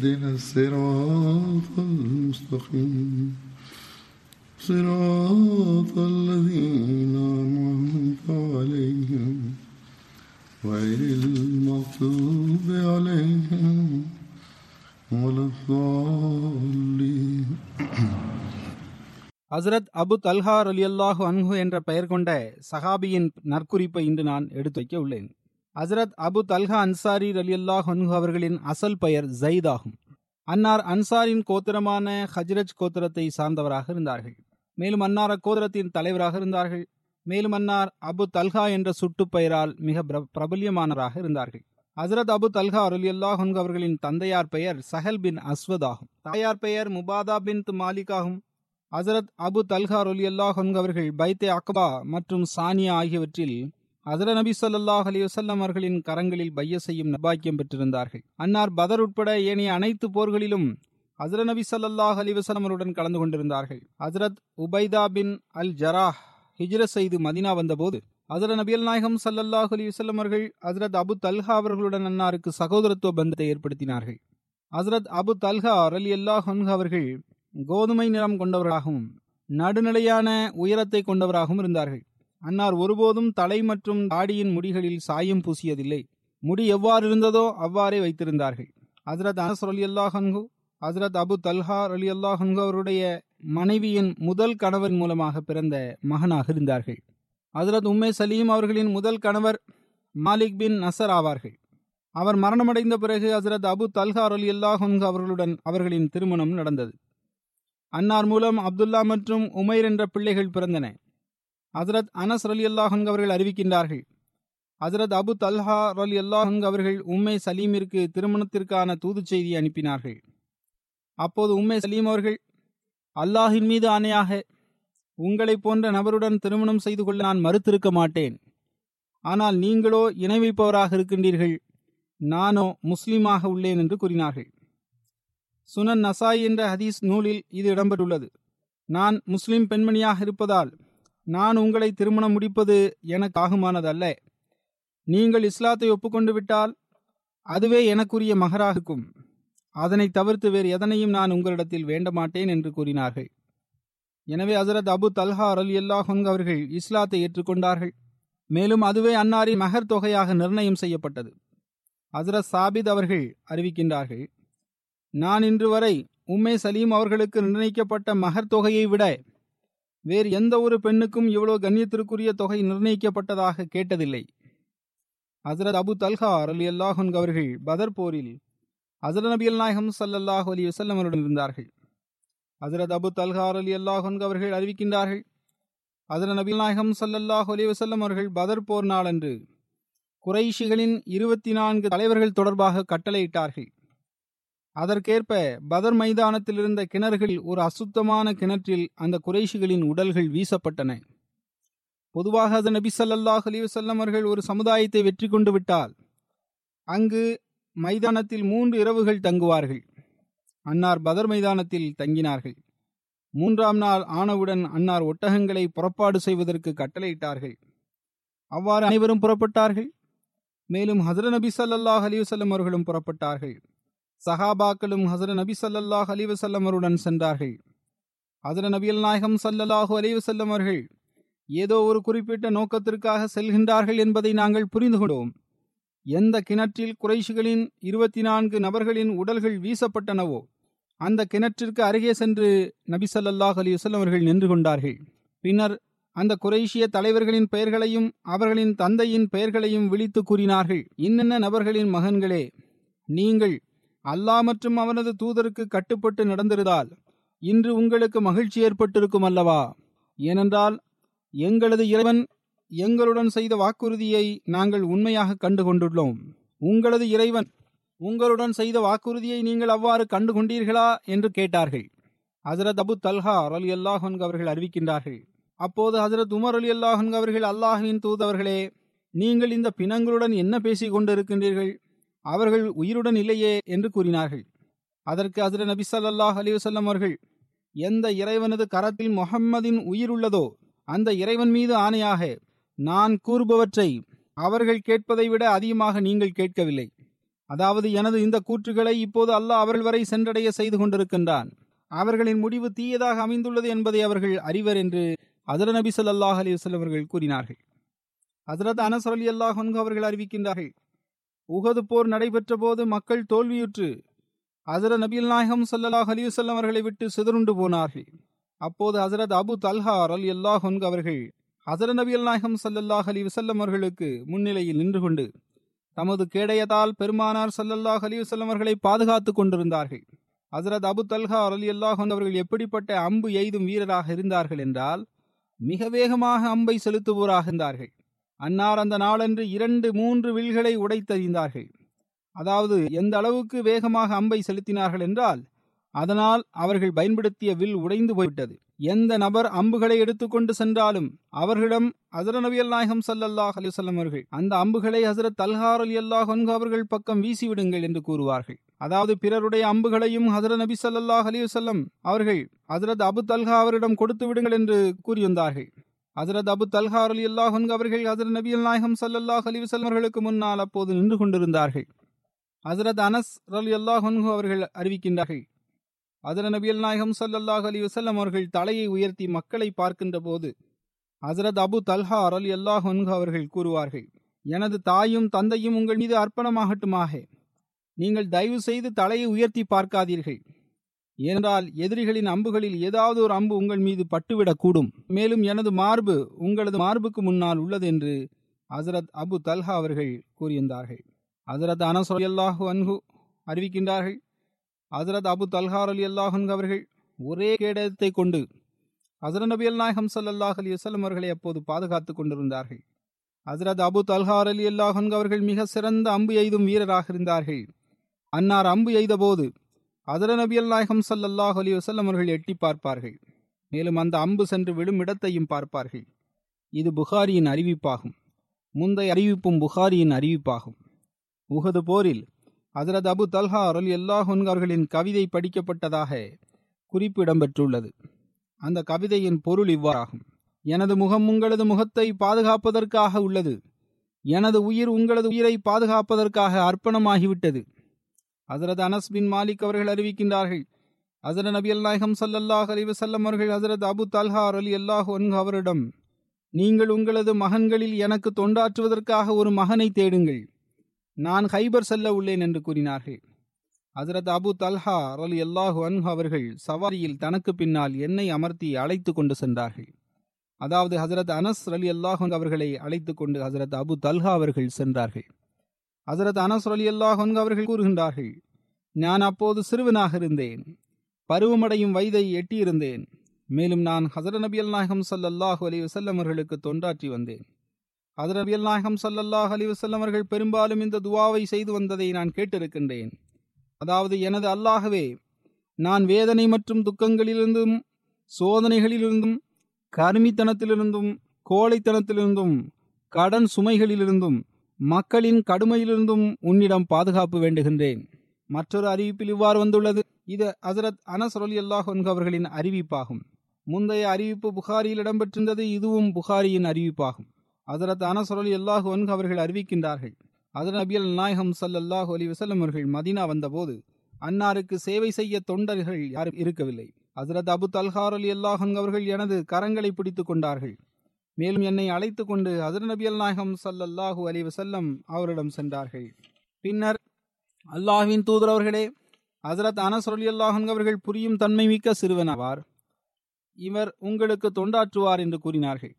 اهدنا الصراط المستقيم صراط الذين أنعمت عليهم غير المغضوب عليهم ولا الضالين ஹசரத் Abu Talha ரலியல்லாஹு அன்ஹு என்ற பெயர் கொண்ட சஹாபியின் நற்குறிப்பை இன்று நான் எடுத்து வைக்க உள்ளேன் ஹசரத் அபு தல்ஹா அன்சாரி ரலியல்லாஹு அன்ஹு அவர்களின் அசல் பெயர் ஜயித் ஆகும். அன்னார் அன்சாரின் கோத்திரமான ஹஜ்ரஜ் கோத்திரத்தை சார்ந்தவராக இருந்தார்கள். மேலும் அன்னார் அக்கோத்திரத்தின் தலைவராக இருந்தார்கள். மேலும் அன்னார் அபு தல்ஹா என்ற சுட்டு பெயரால் மிக பிரபல்யமானராக இருந்தார்கள். ஹசரத் அபு தல்ஹா ரலியல்லாஹு அன்ஹு அவர்களின் தந்தையார் பெயர் சஹல் பின் அஸ்வத் ஆகும். தாயார் பெயர் முபாதா பின் மாலிக் ஆகும். ஹசரத் அபு தல்ஹா ரலியல்லாஹு அன்ஹு அவர்கள் பைத்தே அக்பா மற்றும் சானியா ஆகியவற்றில் ஹசரத் நபி சொல்லாஹ் அலைஹி அவர்களின் கரங்களில் பைய செய்யும் நபாக்கியம் பெற்றிருந்தார்கள். அன்னார் பதர் உட்பட ஏனைய அனைத்து போர்களிலும் அசர நபி சல்லாஹ் அலைஹி அவருடன் கலந்து கொண்டிருந்தார்கள். ஹசரத் உபைதா பின் அல் ஜராஹ் ஹிஜ்ர செய்து மதினா வந்தபோது ஹசரத் நபியல் நாயகம் சல்லல்லாஹ் அலைஹி வஸல்லம் அவர்கள் ஹசரத் அபு தல்ஹா அவர்களுடன் அன்னாருக்கு சகோதரத்துவ பந்தத்தை ஏற்படுத்தினார்கள். ஹசரத் அபு தல்ஹா ரலியல்லாஹு அல்லாஹ் அவர்கள் கோதுமை நிறம் கொண்டவராகவும் நடுநிலையான உயரத்தை கொண்டவராகவும் இருந்தார்கள். அன்னார் ஒருபோதும் தலை மற்றும் தாடியின் முடிகளில் சாயம் பூசியதில்லை. முடி எவ்வாறு இருந்ததோ அவ்வாறே வைத்திருந்தார்கள். ஹசரத் அனஸ் அலி அல்லாஹன்கு ஹசரத் அபு தல்ஹார் அலி அல்லாஹன்கு அவருடைய மனைவியின் முதல் கணவர் மூலமாக பிறந்த மகனாக இருந்தார்கள். ஹசரத் உம்மே சலீம் அவர்களின் முதல் கணவர் மாலிக் பின் நசர் ஆவார்கள். அவர் மரணமடைந்த பிறகு ஹசரத் அபு தல்ஹார் அலி அல்லாஹன்கு அவர்களுடன் அவர்களின் திருமணம் நடந்தது. அன்னார் மூலம் அப்துல்லா மற்றும் உமைர் என்ற பிள்ளைகள் பிறந்தன. ஹசரத் அனஸ் அலி அல்லாஹங் அவர்கள் அறிவிக்கின்றார்கள். ஹசரத் அபு தல்ஹா அலி அல்லாஹங் அவர்கள் உம்மை சலீமிற்கு திருமணத்திற்கான தூதுச் செய்தி அனுப்பினார்கள். அப்போது உம்மை சலீம் அவர்கள் அல்லாஹின் மீது ஆணையாக உங்களைப் போன்ற நபருடன் திருமணம் செய்து கொள்ள நான் மறுத்திருக்க மாட்டேன். ஆனால் நீங்களோ இணை வைப்பவராக இருக்கின்றீர்கள். நானோ முஸ்லீமாக உள்ளேன் என்று கூறினார்கள். சுனன் நசாய் என்ற ஹதீஸ் நூலில் இது இடம்பெற்றுள்ளது. நான் முஸ்லிம் பெண்மணியாக இருப்பதால் நான் உங்களை திருமணம் முடிப்பது எனக்கு ஆகுமானதல்ல. நீங்கள் இஸ்லாத்தை ஒப்புக்கொண்டு விட்டால் அதுவே எனக்குரிய மகராகும் அதனை தவிர்த்து வேறு எதனையும் நான் உங்களிடத்தில் வேண்ட மாட்டேன் என்று கூறினார்கள். எனவே ஹசரத் அபு தல்ஹா அல் அல்லாஹன் அவர்கள் இஸ்லாத்தை ஏற்றுக்கொண்டார்கள். மேலும் அதுவே அன்னாரின் மகர் தொகையாக நிர்ணயம் செய்யப்பட்டது. ஹசரத் சாபித் அவர்கள் அறிவிக்கின்றார்கள் நான் இன்று வரை உம்மே சலீம் அவர்களுக்கு நிர்ணயிக்கப்பட்ட மகர் தொகையை விட வேறு எந்த ஒரு பெண்ணுக்கும் இவ்வளவு கண்ணியத்திற்குரிய தொகை நிர்ணயிக்கப்பட்டதாக கேட்டதில்லை. ஹசரத் அபு தல்ஹா அலி அல்லாஹன் அவர்கள் பதர் போரில் ஹசரத் நபி நாயகம் சல்லல்லாஹ் அலி வசல்லம் அவருடன் இருந்தார்கள். ஹசரத் அபு தல்ஹா அலி அல்லாஹன் அவர்கள் அறிவிக்கின்றார்கள் ஹசரத் நபி நாயகம் சல்லல்லாஹ் அலி வசல்லம் அவர்கள் பதர் போர் நாளன்று குறைஷிகளின் இருபத்தி நான்கு தலைவர்கள் தொடர்பாக கட்டளையிட்டார்கள். அதற்கேற்ப பதர் மைதானத்தில் இருந்த கிணறுகள் ஒரு அசுத்தமான கிணற்றில் அந்த குறைஷிகளின் உடல்கள் வீசப்பட்டன. பொதுவாக அது நபி சல்லாஹ் அலைஹி அவர்கள் ஒரு சமுதாயத்தை வெற்றி கொண்டு விட்டால் அங்கு மைதானத்தில் மூன்று இரவுகள் தங்குவார்கள். அன்னார் பதர் மைதானத்தில் தங்கினார்கள். மூன்றாம் நாள் ஆனவுடன் அன்னார் ஒட்டகங்களை புறப்பாடு செய்வதற்கு கட்டளையிட்டார்கள். அவ்வாறு அனைவரும் புறப்பட்டார்கள். மேலும் ஹசர நபி ஸல்லல்லாஹு அலைஹி அவர்களும் புறப்பட்டார்கள். சஹாபாக்களும் ஹசர நபி சல்லல்லாஹ் அலைஹி அவருடன் சென்றார்கள். ஹசர நபியல் நாயகம் சல்லல்லாஹு அலைஹி அவர்கள் ஏதோ ஒரு குறிப்பிட்ட நோக்கத்திற்காக செல்கின்றார்கள் என்பதை நாங்கள் புரிந்து கொண்டோம். எந்த கிணற்றில் குறைஷிகளின் இருபத்தி நான்கு நபர்களின் உடல்கள் வீசப்பட்டனவோ அந்த கிணற்றிற்கு அருகே சென்று நபி சல்லல்லாஹ் அலைஹி அவர்கள் நின்று கொண்டார்கள். பின்னர் அந்த குறைஷிய தலைவர்களின் பெயர்களையும் அவர்களின் தந்தையின் பெயர்களையும் விழித்து கூறினார்கள். இன்னென்ன நபர்களின் மகன்களே நீங்கள் அல்லாஹ் மற்றும் அவனது தூதருக்கு கட்டுப்பட்டு நடந்திருந்தால் இன்று உங்களுக்கு மகிழ்ச்சி ஏற்பட்டிருக்கும் அல்லவா? ஏனென்றால் எங்களது இறைவன் எங்களுடன் செய்த வாக்குறுதியை நாங்கள் உண்மையாக கண்டு கொண்டுள்ளோம் உங்களது இறைவன் உங்களுடன் செய்த வாக்குறுதியை நீங்கள் அவ்வாறு கண்டு கொண்டீர்களா என்று கேட்டார்கள். ஹசரத் அபு தல்ஹா அலி அல்லாஹன் அவர்கள் அறிவிக்கின்றார்கள். அப்போது ஹசரத் உமர் அலி அல்லாஹன் அவர்கள் அல்லாஹின் தூதவர்களே நீங்கள் இந்த பிணங்களுடன் என்ன பேசிக் கொண்டிருக்கின்றீர்கள்? அவர்கள் உயிருடன் இல்லையே என்று கூறினார்கள். அதற்கு அதிர நபி சல்லாஹ் அலிவசல்லம் அவர்கள் எந்த இறைவனது கரத்தில் முகம்மதின் உயிர் உள்ளதோ அந்த இறைவன் மீது ஆணையாக நான் கூறுபவற்றை அவர்கள் கேட்பதை விட அதிகமாக நீங்கள் கேட்கவில்லை. அதாவது எனது இந்த கூற்றுகளை இப்போது அல்லாஹ் அவர்கள் வரை சென்றடைய செய்து கொண்டிருக்கின்றான். அவர்களின் முடிவு தீயதாக அமைந்துள்ளது என்பதை அவர்கள் அறிவர் என்று ஹசரத் நபி சொல்லாஹ் அலி அவர்கள் கூறினார்கள். ஹசரத் அனஸ் அலி அல்லாஹ் அவர்கள் அறிவிக்கின்றார்கள் உகது போர் நடைபெற்ற போது மக்கள் தோல்வியுற்று ஹசரத் நபில் நாயகம் சல்லாஹ் அலைஹி அவர்களை விட்டு சிதறுண்டு போனார்கள். அப்போது ஹசரத் அபு தல்ஹா அல் அல்லாஹ் அவர்கள் ஹசரத் நபியல் நாயகம் சல்லல்லாஹ் அலி அவர்களுக்கு முன்னிலையில் நின்று கொண்டு தமது கேடயத்தால் பெருமானார் சல்லல்லாஹ் அலைஹி வஸல்லம் அவர்களை பாதுகாத்துக் கொண்டிருந்தார்கள். ஹசரத் அபு தல்ஹா அலி அல்லாஹ் அவர்கள் எப்படிப்பட்ட அம்பு எய்தும் வீரராக இருந்தார்கள் என்றால் மிக வேகமாக அம்பை செலுத்துவோராக இருந்தார்கள். அன்னார் அந்த நாளன்று இரண்டு மூன்று வில்களை உடைத்தறிந்தார்கள். அதாவது எந்த அளவுக்கு வேகமாக அம்பை செலுத்தினார்கள் என்றால் அதனால் அவர்கள் பயன்படுத்திய வில் உடைந்து போய்விட்டது. எந்த நபர் அம்புகளை எடுத்துக்கொண்டு சென்றாலும் அவர்களிடம் ஹசரத் நபி நாயகம் சல்லல்லாஹ் அலிசல்லம் அவர்கள் அந்த அம்புகளை ஹசரத் தல்ஹார் அலி அல்லாஹ் அவர்கள் பக்கம் வீசிவிடுங்கள் என்று கூறுவார்கள். அதாவது பிறருடைய அம்புகளையும் ஹசரத் நபி சல்லாஹ் அலிவசல்லம் அவர்கள் ஹசரத் அபு தல்ஹா அவரிடம் கொடுத்து விடுங்கள் என்று கூறியிருந்தார்கள். ஹசரத் அபு தல்ஹா அலி அல்லாஹ் அவர்கள் ஹசரத் நபி நாயகம் சல்லல்லாஹ் அலி வசல்மர்களுக்கு முன்னால் அப்போது நின்று கொண்டிருந்தார்கள். ஹசரத் அனஸ் அலி அல்லாஹ் அவர்கள் அறிவிக்கின்றார்கள். ஹசரத் நபி அல் நாயகம் சல்லல்லாஹ் அலி வசல்லம் அவர்கள் தலையை உயர்த்தி மக்களை பார்க்கின்ற போது ஹசரத் அபு தல்ஹா அலி அல்லாஹ் அவர்கள் கூறுவார்கள் எனது தாயும் தந்தையும் உங்கள் மீது அர்ப்பணமாகட்டுமாக. நீங்கள் தயவு செய்து தலையை உயர்த்தி பார்க்காதீர்கள். ஏனென்றால் எதிரிகளின் அம்புகளில் ஏதாவது ஒரு அம்பு உங்கள் மீது பட்டுவிடக்கூடும். மேலும் எனது மார்பு உங்களது மார்புக்கு முன்னால் உள்ளது என்று ஹசரத் அபு தல்ஹா அவர்கள் கூறியிருந்தார்கள். ஹசரத் அனஸ் அல்லாஹு அன்ஹு அறிவிக்கின்றார்கள். ஹசரத் அபு தல்ஹார் அலி அல்லாஹன் அவர்கள் ஒரே கேடயத்தை கொண்டு ஹசரத் நபி அல் நாயகம் சல்லாஹ் அலி வசல்லம் அவர்களை அப்போது பாதுகாத்துக் கொண்டிருந்தார்கள். ஹசரத் அபு தல்ஹார் அலி அல்லாஹன் அவர்கள் மிக சிறந்த அம்பு எய்தும் வீரராக இருந்தார்கள். அன்னார் அம்பு எய்தபோது அதர நபியல் நாயகம் சல்லாஹ் அலி வசல்லம் அவர்கள் எட்டி பார்ப்பார்கள். மேலும் அந்த அம்பு சென்று விடும் இடத்தையும் பார்ப்பார்கள். இது புகாரியின் அறிவிப்பாகும். முந்தைய அறிவிப்பும் புகாரியின் அறிவிப்பாகும். உகது போரில் ஹசரத் அபு தல்ஹா அருள் எல்லா அவர்களின் கவிதை படிக்கப்பட்டதாக குறிப்பு இடம்பெற்றுள்ளது. அந்த கவிதையின் பொருள் இவ்வாறாகும். எனது முகம் உங்களது முகத்தை பாதுகாப்பதற்காக உள்ளது. எனது உயிர் உங்களது உயிரை பாதுகாப்பதற்காக அர்ப்பணமாகிவிட்டது. ஹசரத் அனஸ் பின் மாலிக் அவர்கள் அறிவிக்கின்றார்கள். ஹசரத் நபி அல்லாஹம் சல்லல்லாஹ் அலிவசல்லம் அவர்கள் ஹசரத் அபு தல்ஹா அலி அல்லாஹ் அவரிடம் நீங்கள் உங்களது மகன்களில் எனக்கு தொண்டாற்றுவதற்காக ஒரு மகனை தேடுங்கள். நான் ஹைபர் செல்ல உள்ளேன் என்று கூறினார்கள். ஹசரத் அபு தல்ஹா அலி அல்லாஹு அன்ஹு அவர்கள் சவாரியில் தனக்கு பின்னால் என்னை அமர்த்தி அழைத்து கொண்டு சென்றார்கள். அதாவது ஹசரத் அனஸ் அலி அல்லாஹு அவர்களை அழைத்து கொண்டு ஹசரத் அபு தல்ஹா அவர்கள் சென்றார்கள். ஹசரத் அனஸ் அலி அல்லாஹு அவர்கள் கூறுகின்றார்கள் நான் அப்போது சிறுவனாக இருந்தேன் பருவமடையும் வயதை எட்டியிருந்தேன். மேலும் நான் ஹசர நபி அல் நாயகம் சல்லல்லாஹு அலி வசல்லம் அவர்களுக்கு தொண்டாற்றி வந்தேன். ஹசர நபி அல் நாயகம் சல்லல்லாஹ் அலி வசல்லம் அவர்கள் பெரும்பாலும் இந்த துவாவை செய்து வந்ததை நான் கேட்டிருக்கின்றேன். அதாவது எனது அல்லாகவே நான் வேதனை மற்றும் துக்கங்களிலிருந்தும் சோதனைகளிலிருந்தும் கருமித்தனத்திலிருந்தும் கோழைத்தனத்திலிருந்தும் கடன் சுமைகளிலிருந்தும் மக்களின் கடுமையிலிருந்தும் உன்னிடம் பாதுகாப்பு வேண்டுகின்றேன். மற்றொரு அறிவிப்பில் இவ்வாறு வந்துள்ளது. இது ஹசரத் அனஸ் அலி அல்லாஹ் அவர்களின் அறிவிப்பாகும். முந்தைய அறிவிப்பு புகாரியில் இடம்பெற்றிருந்தது இதுவும் புகாரியின் அறிவிப்பாகும். ஹசரத் அனஸ் அலி அல்லாஹ் அவர்கள் அறிவிக்கின்றார்கள். அதன் நபியல் நாயகம் சல்லல்லாஹு அலி வசல்லம் அவர்கள் மதினா வந்தபோது அன்னாருக்கு சேவை செய்ய தொண்டர்கள் யாரும் இருக்கவில்லை. ஹசரத் அபு தல்ஹார் அலி அல்லாஹன் அவர்கள் எனது கரங்களை பிடித்துக் கொண்டார்கள். மேலும் என்னை அழைத்து கொண்டு ஹசரத் நபியல் நாயகம் சல்லல்லாஹூ அலி வசல்லம் அவரிடம் சென்றார்கள். பின்னர் அல்லாஹ்வின் தூதர் அவர்களே ஹசரத் அனஸ் அல்லாஹன் அவர்கள் புரியும் தன்மை மிக்க சிறுவனாவார். இவர் உங்களுக்கு தொண்டாற்றுவார் என்று கூறினார்கள்.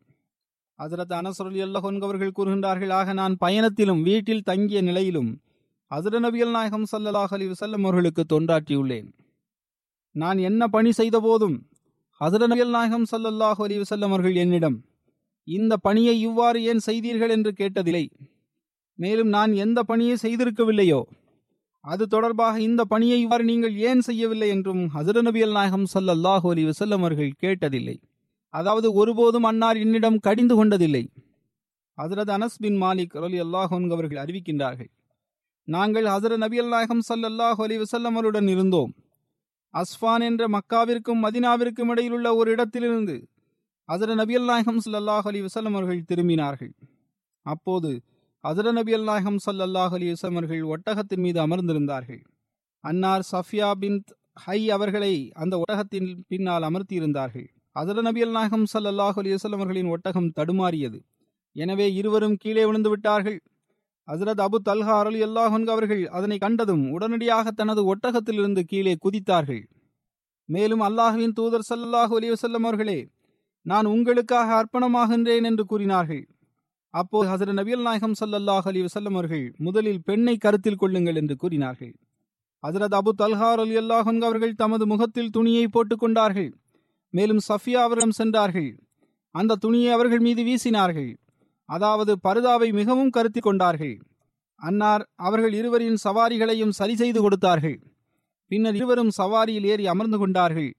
ஹசரத் அனஸ் ரலியல்லாஹு அவர்கள் கூறுகின்றார்கள் ஆக நான் பயணத்திலும் வீட்டில் தங்கிய நிலையிலும் ஹசர நபியல் நாயகம் ஸல்லல்லாஹு அலி வசல்லம் அவர்களுக்கு தொண்டாற்றியுள்ளேன். நான் என்ன பணி செய்த போதும் ஹசர நபியல் நாயகம் சல்லல்லாஹ் அலி வசல்லம் அவர்கள் என்னிடம் இந்த பணியை இவ்வாறு ஏன் செய்தீர்கள் என்று கேட்டதில்லை. மேலும் நான் எந்த பணியை செய்திருக்கவில்லையோ அது தொடர்பாக இந்த பணியை இவ்வாறு நீங்கள் ஏன் செய்யவில்லை என்றும் ஹசர நபியல் நாயகம் ஸல்லல்லாஹு அலி வசல்லம் அவர்கள் கேட்டதில்லை. அதாவது ஒருபோதும் அன்னார் என்னிடம் கடிந்து கொண்டதில்லை. ஹசரத் அனஸ் பின் மாலிக் அலி அல்லாஹன் அவர்கள் அறிவிக்கின்றார்கள். நாங்கள் ஹசர நபியல் நாயகம் ஸல்லல்லாஹு அலி வஸல்லம் அவருடன் இருந்தோம். அஸ்ஃபான் என்ற மக்காவிற்கும் மதினாவிற்கும் இடையில் உள்ள ஒரு இடத்திலிருந்து ஹசரத் நபியல் நாயகம் சல்லாஹ் அலி வசலம் அவர்கள் திரும்பினார்கள். அப்போது அதிர நபியல் நாயகம் சல்லாஹ் அலி வசலம் அவர்கள் ஒட்டகத்தின் மீது அமர்ந்திருந்தார்கள். அன்னார் சஃபியா பின் ஹை அவர்களை அந்த ஒட்டகத்தின் பின்னால் அமர்த்தியிருந்தார்கள். அதிர நபியல் நாயகம் சல்லாஹ் அலி வசலம் அவர்களின் ஒட்டகம் தடுமாறியது. எனவே இருவரும் கீழே விழுந்து விட்டார்கள். ஹசரத் அபு தல்ஹா அலி அல்லாஹன் அவர்கள் அதனை கண்டதும் உடனடியாக தனது ஒட்டகத்திலிருந்து கீழே குதித்தார்கள். மேலும் அல்லாஹுவின் தூதர் ஸல்லல்லாஹு அலி வசல்லம் அவர்களே நான் உங்களுக்காக அர்ப்பணமாகின்றேன் என்று கூறினார்கள். அப்போது ஹசர நபியல் நாயகம் சல்லல்லாஹ் அலி வசல்லம் அவர்கள் முதலில் பெண்ணை கருத்தில் கொள்ளுங்கள் என்று கூறினார்கள். ஹசரத் அபு தல்ஹார் அலி அல்லாஹன் அவர்கள் தமது முகத்தில் துணியை போட்டுக் கொண்டார்கள். மேலும் சஃபியா அவரிடம் சென்றார்கள். அந்த துணியை அவர்கள் மீது வீசினார்கள். அதாவது பருதாவை மிகவும் கருத்தி கொண்டார்கள். அன்னார் அவர்கள் இருவரின் சவாரிகளையும் சரி செய்து கொடுத்தார்கள். பின்னர் இருவரும் சவாரியில் ஏறி அமர்ந்து கொண்டார்கள்.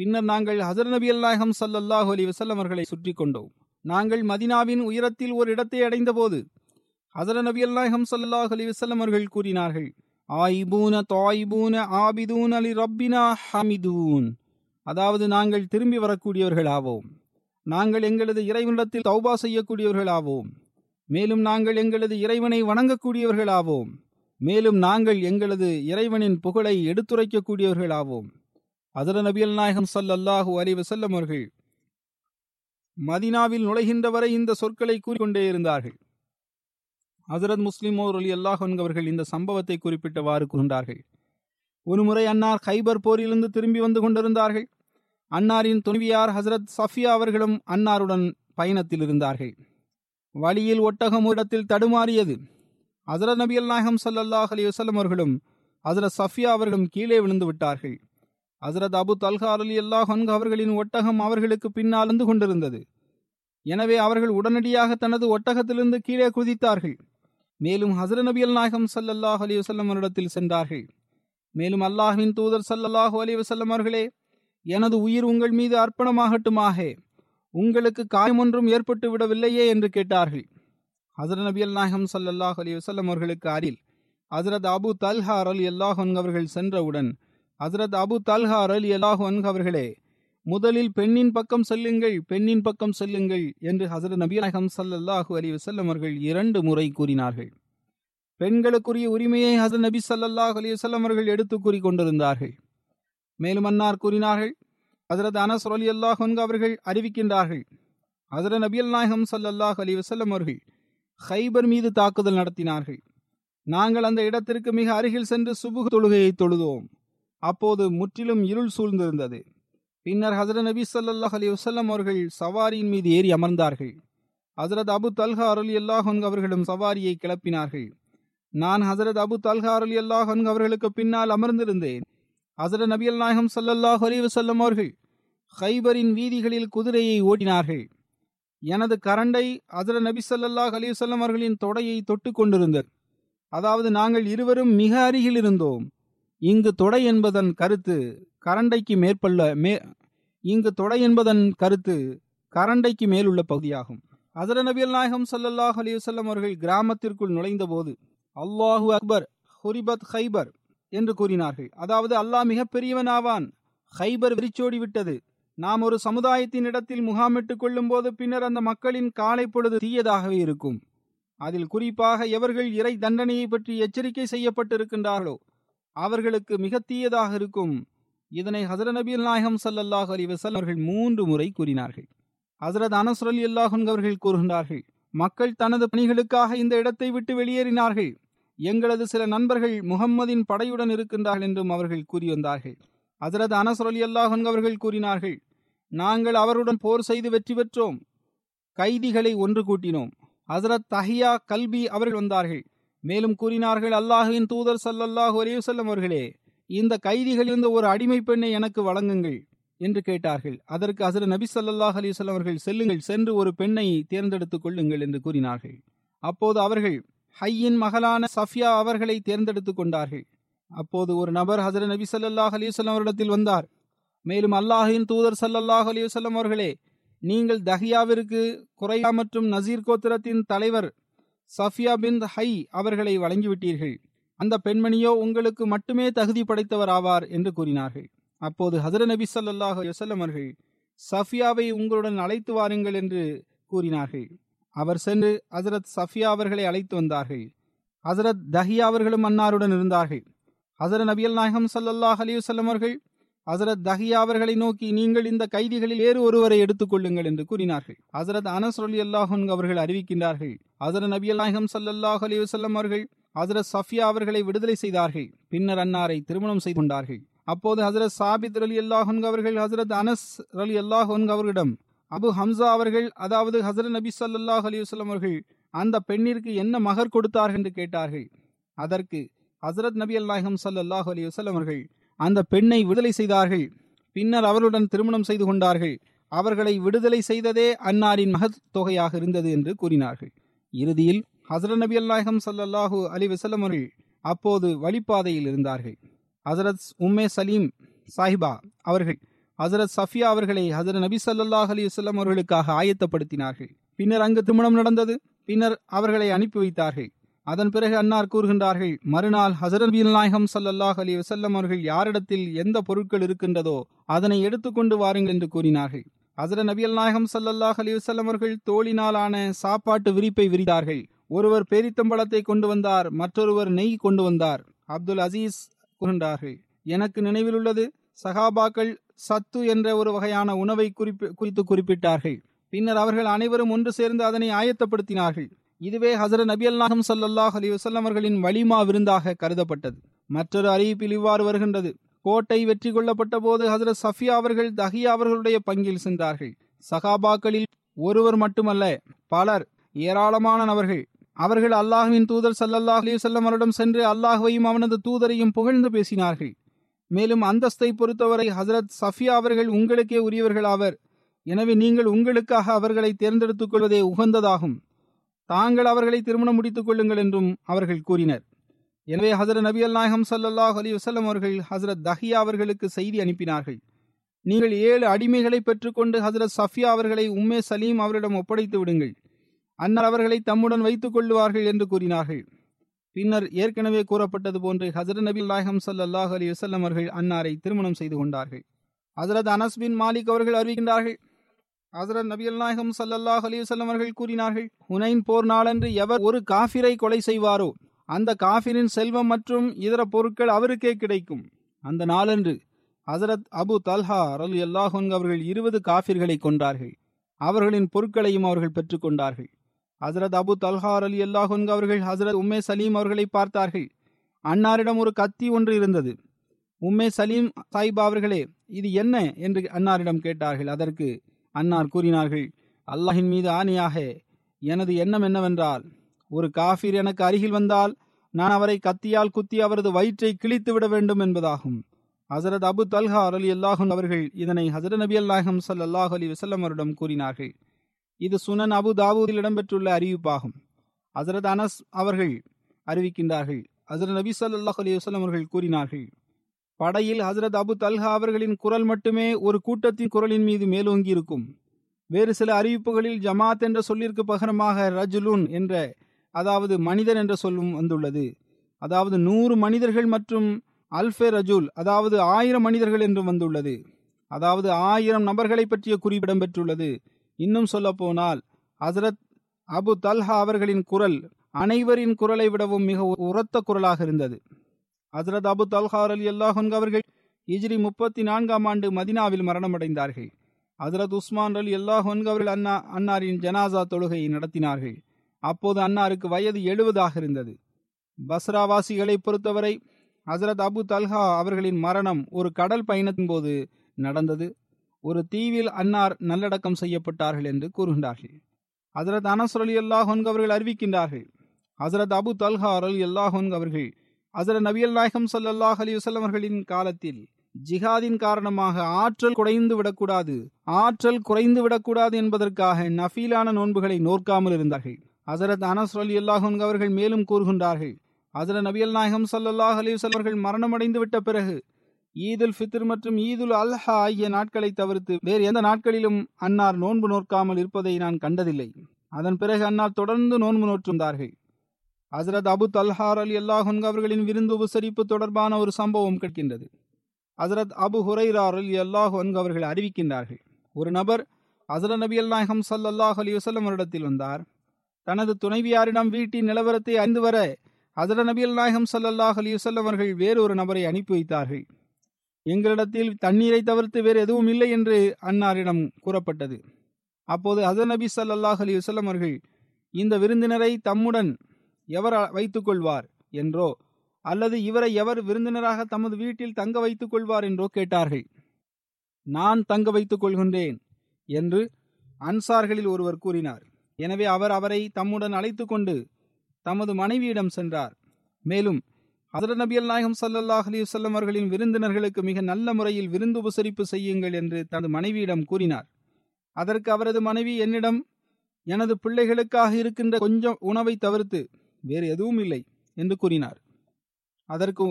பின்னர் நாங்கள் ஹசர் நபி அல்லாஹம் சல்லல்லாஹு அலி வசல்லம் அவர்களை சுற்றி கொண்டோம். நாங்கள் மதினாவின் உயரத்தில் ஒரு இடத்தை அடைந்தபோது ஹசர நபி அல்லாஹம் சல்லாஹ் அலி வசல்லம் அவர்கள் கூறினார்கள் ஆயிபூன தாயிபூன ஆபிதூன் அலி ரப்பினா ஹமிதூன். அதாவது நாங்கள் திரும்பி வரக்கூடியவர்கள் ஆவோம். நாங்கள் எங்களது இறைவனிடத்தில் தௌபா செய்யக்கூடியவர்கள் ஆவோம். மேலும் நாங்கள் எங்களது இறைவனை வணங்கக்கூடியவர்கள் ஆவோம். மேலும் நாங்கள் எங்களது இறைவனின் புகழை எடுத்துரைக்கக்கூடியவர்கள் ஆவோம். அதர நபியல் நாயகம் சல்லல்லாஹூ அலி வசல்லம் அவர்கள் மதினாவில் நுழைகின்ற வரை இந்த சொற்களை கூறிக்கொண்டே இருந்தார்கள். ஹசரத் முஸ்லிம் ஓர் அலி அல்லாஹ் என்பவர்கள் இந்த சம்பவத்தை குறிப்பிட்டவாறு கூறினார்கள் ஒருமுறை அன்னார் ஹைபர் போரிலிருந்து திரும்பி வந்து கொண்டிருந்தார்கள். அன்னாரின் துணைவியார் ஹசரத் சஃபியா அவர்களும் அன்னாருடன் பயணத்தில் இருந்தார்கள். வழியில் ஒட்டகம் இடத்தில் தடுமாறியது. ஹசரத் நபி நாயகம் சல்லாஹ் அலி வசல்லம் அவர்களும் ஹசரத் சஃபியா அவர்களும் கீழே விழுந்து விட்டார்கள். ஹசரத் அபு தல்ஹா அலி அல்லாஹ் அவர்களின் ஒட்டகம் அவர்களுக்கு பின்னால் வந்து கொண்டிருந்தது. எனவே அவர்கள் உடனடியாக தனது ஒட்டகத்திலிருந்து கீழே குதித்தார்கள். மேலும் ஹசர நபி நாயகம் சல்லல்லாஹ் அலி வசல்லம் அவரிடத்தில் சென்றார்கள். மேலும் அல்லாஹின் தூதர் சல்லல்லாஹு அலி வசல்லம் அவர்களே எனது உயிர் உங்கள் மீது அர்ப்பணமாகட்டுமாக. உங்களுக்கு காயம் ஒன்றும் ஏற்பட்டு விடவில்லையே என்று கேட்டார்கள். ஹசர நபி நாயகம் சல்லல்லாஹ் அலி வசல்லம் அவர்களுக்கு அருகில் ஹசரத் அபு தல்ஹார் அலி அல்லாஹன் அவர்கள் சென்றவுடன் ஹசரத் அபு தல்ஹார் அலி அல்லாஹன் அவர்களே முதலில் பெண்ணின் பக்கம் செல்லுங்கள் பெண்ணின் பக்கம் செல்லுங்கள் என்று ஹசரத் நபி நாயகம் சல்லல்லாஹு அலி வசல்லம் அவர்கள் இரண்டு முறை கூறினார்கள். பெண்களுக்குரிய உரிமையை ஹசரத் நபி சல்லல்லாஹ் அலி வசல்லம் அவர்கள் எடுத்து கூறி கொண்டிருந்தார்கள். மேலும் அன்னார் கூறினார்கள் ஹசரத் அனஸ் அலி அல்லாஹ் அவர்கள் அறிவிக்கின்றார்கள் ஹசரத் நபியல் நாயகம் சல்லல்லாஹ் அலி வசல்லம் அவர்கள் ஹைபர் மீது தாக்குதல் நடத்தினார்கள். நாங்கள் அந்த இடத்திற்கு மிக அருகில் சென்று சுபுக தொழுகையை தொழுதோம். அப்போது முற்றிலும் இருள் சூழ்ந்திருந்தது. பின்னர் ஹசரத் நபி சல்லாஹ் அலி வசல்லம் அவர்கள் சவாரியின் மீது ஏறி அமர்ந்தார்கள். ஹசரத் அபு தல்ஹா அருள் அல்லாஹன் அவர்களும் சவாரியை கிளப்பினார்கள். நான் ஹசரத் அபு தல்ஹா அருள் அல்லாஹன் அவர்களுக்கு பின்னால் அமர்ந்திருந்தேன். ஹசரத் நபியல் நாயகம் சல்லல்லாஹ் அலி வசல்லம் அவர்கள் ஹைபரின் வீதிகளில் குதிரையை ஓட்டினார்கள். எனது கரண்டை ஹசரத் நபி சல்லாஹ் அலி வல்லம் அவர்களின் தொடையை தொட்டு கொண்டிருந்தது. அதாவது நாங்கள் இருவரும் மிக அருகில் இருந்தோம். இங்கு தொடை என்பதன் கருத்து கரண்டைக்கு மேற்பள்ள மே இங்கு தொடை என்பதன் கருத்து கரண்டைக்கு மேலுள்ள பகுதியாகும். ஹசர நபியல் நாயகம் சல்லல்லாஹ் அலிவசல்லம் அவர்கள் கிராமத்திற்குள் நுழைந்த போது அல்லாஹு அக்பர் ஹுரிபத் ஹைபர் என்று கூறினார்கள். அதாவது அல்லாஹ் மிகப்பெரியவனாவான். ஹைபர் விரிச்சோடி விட்டது. நாம் ஒரு சமுதாயத்தின் இடத்தில் முகாமிட்டுக் கொள்ளும் போது பின்னர் அந்த மக்களின் காலை பொழுது தீயதாகவே இருக்கும். அதில் குறிப்பாக எவர்கள் இறை தண்டனையை பற்றி எச்சரிக்கை செய்யப்பட்டிருக்கின்றார்களோ அவர்களுக்கு மிக தீயதாக இருக்கும். இதனை ஹசரத் நபியல் நாயகம் சல்லல்லாஹ் அலி வசல் அவர்கள் மூன்று முறை கூறினார்கள். ஹசரத் அனஸ் அலி அல்லாஹன் அவர்கள் கூறுகின்றார்கள் மக்கள் தனது பணிகளுக்காக இந்த இடத்தை விட்டு வெளியேறினார்கள். எங்களது சில நண்பர்கள் முகம்மதின் படையுடன் இருக்கின்றார்கள் என்றும் அவர்கள் கூறி வந்தார்கள். ஹசரத் அனஸ் அலி அல்லாஹன் அவர்கள் கூறினார்கள் நாங்கள் அவருடன் போர் செய்து வெற்றி பெற்றோம். கைதிகளை ஒன்று கூட்டினோம். ஹசரத் தஹியா கல்பி அவர்கள் வந்தார்கள். மேலும் கூறினார்கள் அல்லாஹுவின் தூதர் சல்லல்லாஹு அலையுசல்லம் அவர்களே இந்த கைதிகளிலிருந்து ஒரு அடிமை பெண்ணை எனக்கு வழங்குங்கள் என்று கேட்டார்கள். அதற்கு அசர நபி சல்லாஹ் அலிசல்லம் அவர்கள் செல்லுங்கள் சென்று ஒரு பெண்ணை தேர்ந்தெடுத்துக் கொள்ளுங்கள் என்று கூறினார்கள். அப்போது அவர்கள் ஹையின் மகளான சஃபியா அவர்களை தேர்ந்தெடுத்துக் கொண்டார்கள். அப்போது ஒரு நபர் ஹசர நபி சல்லாஹ் அலைஹி அவரிடத்தில் வந்தார். மேலும் அல்லாஹின் தூதர் சல்லல்லாஹ் அலைஹி அவர்களே நீங்கள் தஹியாவிற்கு குரையா மற்றும் நசீர் கோத்திரத்தின் தலைவர் சஃபியா பின் ஹை அவர்களை வழங்கிவிட்டீர்கள். அந்த பெண்மணியோ உங்களுக்கு மட்டுமே தகுதி படைத்தவர் ஆவார் என்று கூறினார்கள். அப்போது ஹசர நபி சல்லாஹ் அலைஹி அவர்கள் சஃபியாவை உங்களுடன் அழைத்து வாருங்கள் என்று கூறினார்கள். அவர் சென்று ஹசரத் சஃபியா அவர்களை அழைத்து வந்தார்கள். ஹசரத் தஹியா அவர்களும் அன்னாருடன் இருந்தார்கள். ஹசரத் நபியல் நாயகம் சல்லாஹ் அலைஹி அவர்கள் ஹசரத் தஹியா அவர்களை நோக்கி நீங்கள் இந்த கைதிகளில் வேறு ஒருவரை எடுத்துக் கொள்ளுங்கள் என்று கூறினார்கள். ஹசரத் அனஸ் அலி அல்லாஹன் அவர்கள் அறிவிக்கின்றார்கள் ஹசரத் நபியல் நாயகம் சல்லாஹ் அலி வஸல்லம் அவர்கள் ஹசரத் சஃபியா அவர்களை விடுதலை செய்தார்கள் பின்னர் அன்னாரை திருமணம் செய்து கொண்டார்கள். அப்போது ஹசரத் சாபித் அலி அல்லாஹன் அவர்கள் ஹசரத் அனஸ் அலி அல்லாஹன் அவர்களிடம் அபு ஹம்சா அவர்கள் அதாவது ஹசரத் நபி சல்லாஹ் அலி வஸல்லம் அவர்கள் அந்த பெண்ணிற்கு என்ன மகர் கொடுத்தார்கள்? என்று கேட்டார்கள். அதற்கு ஹசரத் நபி அல்லாஹம் சல்லாஹ் அலி வஸல்லம் அவர்கள் அந்த பெண்ணை விடுதலை செய்தார்கள். பின்னர் அவருடன் திருமணம் செய்து கொண்டார்கள். அவர்களை விடுதலை செய்ததே அன்னாரின் மகத் தொகையாக இருந்தது என்று கூறினார்கள். இறுதியில் ஹசரத் நபி அல்லாஹம் ஸல்லல்லாஹு அலி வஸல்லம் அவர்கள் அப்போது வழிப்பாதையில் இருந்தார்கள். ஹசரத் உம்மே சலீம் சாஹிபா அவர்கள் ஹசரத் சஃபியா அவர்களை ஹசரத் நபி சல்லாஹ் அலி வல்லம் அவர்களுக்காக ஆயத்தப்படுத்தினார்கள். பின்னர் அங்கு திருமணம் நடந்தது. பின்னர் அவர்களை அனுப்பி வைத்தார்கள். அதன் பிறகு அன்னார் கூறுகின்றார்கள் மறுநாள் ஹசரத் நபி நாயகம் சல்லல்லாஹ் அலி வசல்லம் அவர்கள் யாரிடத்தில் எந்த பொருட்கள் இருக்கின்றதோ அதனை எடுத்துக்கொண்டு வாருங்கள் என்று கூறினார்கள். ஹசரத் நபியல் நாயகம் சல்லல்லாஹ் அலி வசல்லம் அவர்கள் தோளினாலான சாப்பாட்டு விரிப்பை விரித்தார்கள். ஒருவர் பேரித்தம்பழத்தை கொண்டு வந்தார் மற்றொருவர் நெய் கொண்டு வந்தார். அப்துல் அசீஸ் கூறுகின்றார்கள் எனக்கு நினைவில் உள்ளது சகாபாக்கள் சத்து என்ற ஒரு வகையான உணவை குறிப்பு குறித்து குறிப்பிட்டார்கள். பின்னர் அவர்கள் அனைவரும் ஒன்று சேர்ந்து அதனை ஆயத்தப்படுத்தினார்கள். இதுவே ஹசரத் நபி அல்லாஹம் சல்லாஹ் அலி வசல்லம் அவர்களின் வலிமா விருந்தாக கருதப்பட்டது. மற்றொரு அறிவிப்பில் இவ்வாறு வருகின்றது. கோட்டை வெற்றி கொள்ளப்பட்ட போது ஹசரத் சஃபியா அவர்கள் தஹியா அவர்களுடைய பங்கில் சென்றார்கள். சகாபாக்களில் ஒருவர் மட்டுமல்ல பலர் ஏராளமான நபர்கள். அவர்கள் அல்லாஹுவின் தூதர் சல்லல்லாஹ் அலி வல்லம் அவரிடம் சென்று அல்லாஹுவையும் அவனது தூதரையும் புகழ்ந்து பேசினார்கள். மேலும் அந்தஸ்தை பொறுத்தவரை ஹசரத் சஃபியா அவர்கள் உங்களுக்கே உரியவர்கள் ஆவர். எனவே நீங்கள் உங்களுக்காக அவர்களை தேர்ந்தெடுத்துக் கொள்வதே உகந்ததாகும். தாங்கள் அவர்களை திருமணம் முடித்துக் கொள்ளுங்கள் என்றும் அவர்கள் கூறினர். எனவே ஹசரத் நபி அல் நாயகம் சல்லாஹ் அலி வசல்லம் அவர்கள் ஹசரத் தஹியா அவர்களுக்கு செய்தி அனுப்பினார்கள். நீங்கள் ஏழு அடிமைகளை பெற்றுக்கொண்டு ஹசரத் சஃபியா அவர்களை உம்மே சலீம் அவரிடம் ஒப்படைத்து விடுங்கள். அன்னர் அவர்களை தம்முடன் வைத்துக் கொள்ளுவார்கள் என்று கூறினார்கள். பின்னர் ஏற்கனவே கூறப்பட்டது போன்று ஹசரத் நபி நாயகம் சல்லாஹ் அலி வசல்லம் அவர்கள் அன்னாரை திருமணம் செய்து கொண்டார்கள். ஹசரத் அனஸ் பின் மாலிக் அவர்கள் அறிவிக்கின்றார்கள். ஹசரத் நபியல் நாயகம் சல்லல்லாஹ் அலிவசல்லம் அவர்கள் கூறினார்கள் ஹுனைன் போர் நாளன்று எவர் ஒரு காஃபிரை கொலை செய்வாரோ அந்த காஃபிரின் செல்வம் மற்றும் இதர பொருட்கள் அவருக்கே கிடைக்கும். அந்த நாளன்று ஹசரத் அபு தல்ஹா அல் அல்லாஹன் அவர்கள் இருபது காஃபிர்களை கொண்டார்கள் அவர்களின் பொருட்களையும் அவர்கள் பெற்றுக்கொண்டார்கள் ஹசரத் அபு தல்ஹா அலி அல்லாஹன் அவர்கள் ஹசரத் உம்மே சலீம் அவர்களை பார்த்தார்கள். அன்னாரிடம் ஒரு கத்தி ஒன்று இருந்தது. உம்மே சலீம் சாயிபா அவர்களே இது என்ன? என்று அன்னாரிடம் கேட்டார்கள். அதற்கு அன்னார் கூறினார்கள் அல்லாஹின் மீது ஆணையாக எனது எண்ணம் என்னவென்றால் ஒரு காஃபிர் எனக்கு அருகில் வந்தால் நான் அவரை கத்தியால் குத்தி அவரது வயிற்றை கிழித்து விட வேண்டும் என்பதாகும். ஹசரத் அபு தல்ஹா அலி அல்லாஹும் அவர்கள் இதனை ஹசரத் நபி அல்லாஹம் சல்லாஹ் அலி வசல்லம் அவரிடம் கூறினார்கள். இது சுனன் அபு தாவூதில் இடம்பெற்றுள்ள அறிவிப்பாகும். ஹசரத் அனஸ் அவர்கள் அறிவிக்கின்றார்கள். ஹசரத் நபி சல்லாஹ் அலி வசல்லம் அவர்கள் கூறினார்கள் படையில் ஹசரத் அபு தல்ஹா அவர்களின் குரல் மட்டுமே ஒரு கூட்டத்தின் குரலின் மீது மேலோங்கி இருக்கும் வேறு சில அறிவிப்புகளில் ஜமாத் என்ற சொல்லிற்கு பகரமாக ரஜுலுன் என்ற அதாவது மனிதன் என்ற சொல்லும் வந்துள்ளது. அதாவது நூறு மனிதர்கள் மற்றும் அல்ஃபே ரஜுல் அதாவது ஆயிரம் மனிதர்கள் என்றும் வந்துள்ளது. அதாவது ஆயிரம் நபர்களை பற்றிய குறிப்பிடம் பெற்றுள்ளது இன்னும் சொல்லப்போனால் ஹசரத் அபு தல்ஹா அவர்களின் குரல் அனைவரின் குரலை விடவும் மிக உரத்த குரலாக இருந்தது. ஹசரத் அபு தல்ஹார் அலி அல்லாஹன் அவர்கள் இஜ்ரி முப்பத்தி நான்காம் ஆண்டு மதினாவில் மரணமடைந்தார்கள். ஹசரத் உஸ்மான் அலி அல்லாஹன் அவர்கள் அண்ணா அன்னாரின் ஜனாசா தொழுகையை நடத்தினார்கள். அப்போது அன்னாருக்கு வயது எழுபதாக இருந்தது. பஸ்ராவாசிகளை பொறுத்தவரை ஹசரத் அபு தல்ஹா அவர்களின் மரணம் ஒரு கடல் பயணத்தின் போது நடந்தது. ஒரு தீவில் அன்னார் நல்லடக்கம் செய்யப்பட்டார்கள் என்று கூறுகின்றார்கள். ஹசரத் அனஸ் அலி அல்லாஹன் அவர்கள் அறிவிக்கின்றார்கள். ஹசரத் அபு தல்ஹா அலி அல்லாஹன் அவர்கள் அசர நபியல் நாயகம் சல்லாஹ் அலி வசல்லமர்களின் காலத்தில் ஜிஹாதின் காரணமாக ஆற்றல் குறைந்து விடக்கூடாது ஆற்றல் குறைந்து விடக்கூடாது என்பதற்காக நஃபீலான நோன்புகளை நோக்காமல் இருந்தார்கள். ஹசரத் அனஸ் அலி அல்லாஹன் அவர்கள் மேலும் கூறுகின்றார்கள் ஹசரத் நபியல் நாயகம் சல்லாஹ் அலி அவர்கள் மரணமடைந்து விட்ட பிறகு ஈதுல் ஃபித்ர் மற்றும் ஈதுல் அல்ஹா ஆகிய நாட்களை தவிர்த்து வேறு எந்த நாட்களிலும் அன்னார் நோன்பு நோக்காமல் இருப்பதை நான் கண்டதில்லை. அதன் பிறகு அன்னார் தொடர்ந்து நோன்பு நோற்றுந்தார்கள் ஹசரத் அபு தல்ஹார் அலி அல்லாஹன் அவர்களின் விருந்து உபசரிப்பு தொடர்பான ஒரு சம்பவம் கிடைக்கின்றது ஹசரத் அபு ஹுரைரார் அலி அல்லாஹ் அவர்கள் அறிவிக்கின்றார்கள். ஒரு நபர் ஹசரத் நபி அல்நாயகம் சல்லாஹ் அலி வசல்லம் வருடத்தில் வந்தார். தனது துணைவியாரிடம் வீட்டின் நிலவரத்தை அறிந்து வர ஹசரத் நபி நாயகம் சல்லாஹ் அலி வசல்லம் அவர்கள் வேறொரு நபரை அனுப்பி வைத்தார்கள். எங்களிடத்தில் தண்ணீரை தவிர்த்து வேறு எதுவும் இல்லை என்று அன்னாரிடம் கூறப்பட்டது. அப்போது ஹசர் நபி சல்லாஹ் அலி வசல்லம் அவர்கள் இந்த விருந்தினரை தம்முடன் எவர் வைத்துக் கொள்வார் என்றோ அல்லது இவரை எவர் விருந்தினராக தமது வீட்டில் தங்க வைத்துக் கொள்வார் என்றோ கேட்டார்கள். நான் தங்க வைத்துக் கொள்கின்றேன் என்று அன்சார்களில் ஒருவர் கூறினார். எனவே அவர் அவரை தம்முடன் அழைத்து கொண்டு தமது மனைவியிடம் சென்றார். மேலும் ஹசரத் நபி நாயகம் சல்லாஹ் அலி வல்லம் அவர்களின் விருந்தினர்களுக்கு மிக நல்ல முறையில் விருந்து உபசரிப்பு செய்யுங்கள் என்று தனது மனைவியிடம் கூறினார். அதற்கு அவரது மனைவி என்னிடம் எனது பிள்ளைகளுக்காக இருக்கின்ற கொஞ்சம் உணவை தவிர்த்து வேறு எதுவும் இல்லை என்று கூறினார். அதற்கு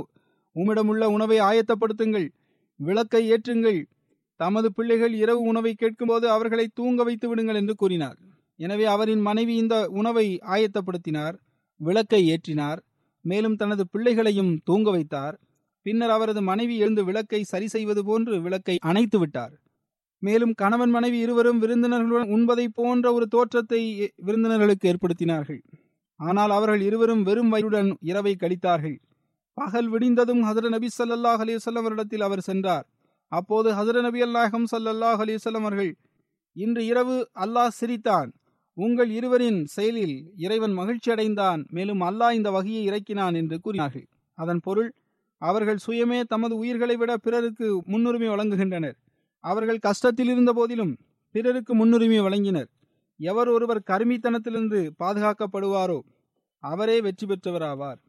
உம்மிடமுள்ள உணவை ஆயத்தப்படுத்துங்கள் விளக்கை ஏற்றுங்கள். தமது பிள்ளைகள் இரவு உணவை கேட்கும்போது அவர்களை தூங்க வைத்து விடுங்கள் என்று கூறினார். எனவே அவரின் மனைவி இந்த உணவை ஆயத்தப்படுத்தினார் விளக்கை ஏற்றினார் மேலும் தனது பிள்ளைகளையும் தூங்க வைத்தார். பின்னர் அவரது மனைவி எழுந்து விளக்கை சரி செய்வது போன்று விளக்கை அணைத்து விட்டார். மேலும் கணவன் மனைவி இருவரும் விருந்தினர்களுடன் உண்பதை போன்ற ஒரு தோற்றத்தை விருந்தினர்களுக்கு ஏற்படுத்தினார்கள். ஆனால் அவர்கள் இருவரும் வெறும் வயிறுடன் இரவை கழித்தார்கள். பகல் விடிந்ததும் ஹசர நபி சல்லாஹ் அலிசல்லம் அவரிடத்தில் அவர் சென்றார். அப்போது ஹசர நபி அல்லாஹம் சல்லாஹ் அலிசல்லம் அவர்கள் இன்று இரவு அல்லாஹ் சிரித்தான். உங்கள் இருவரின் செயலில் இறைவன் மகிழ்ச்சி அடைந்தான். மேலும் அல்லாஹ் இந்த வகையை இறக்கினான் என்று கூறினார்கள். அதன் பொருள் அவர்கள் சுயமே தமது உயிர்களை விட பிறருக்கு முன்னுரிமை வழங்குகின்றனர். அவர்கள் கஷ்டத்தில் இருந்த போதிலும் பிறருக்கு முன்னுரிமை வழங்கினர். எவர் ஒருவர் கருமித்தனத்திலிருந்து பாதுகாக்கப்படுவாரோ அவரே வெற்றி பெற்றவராவார்.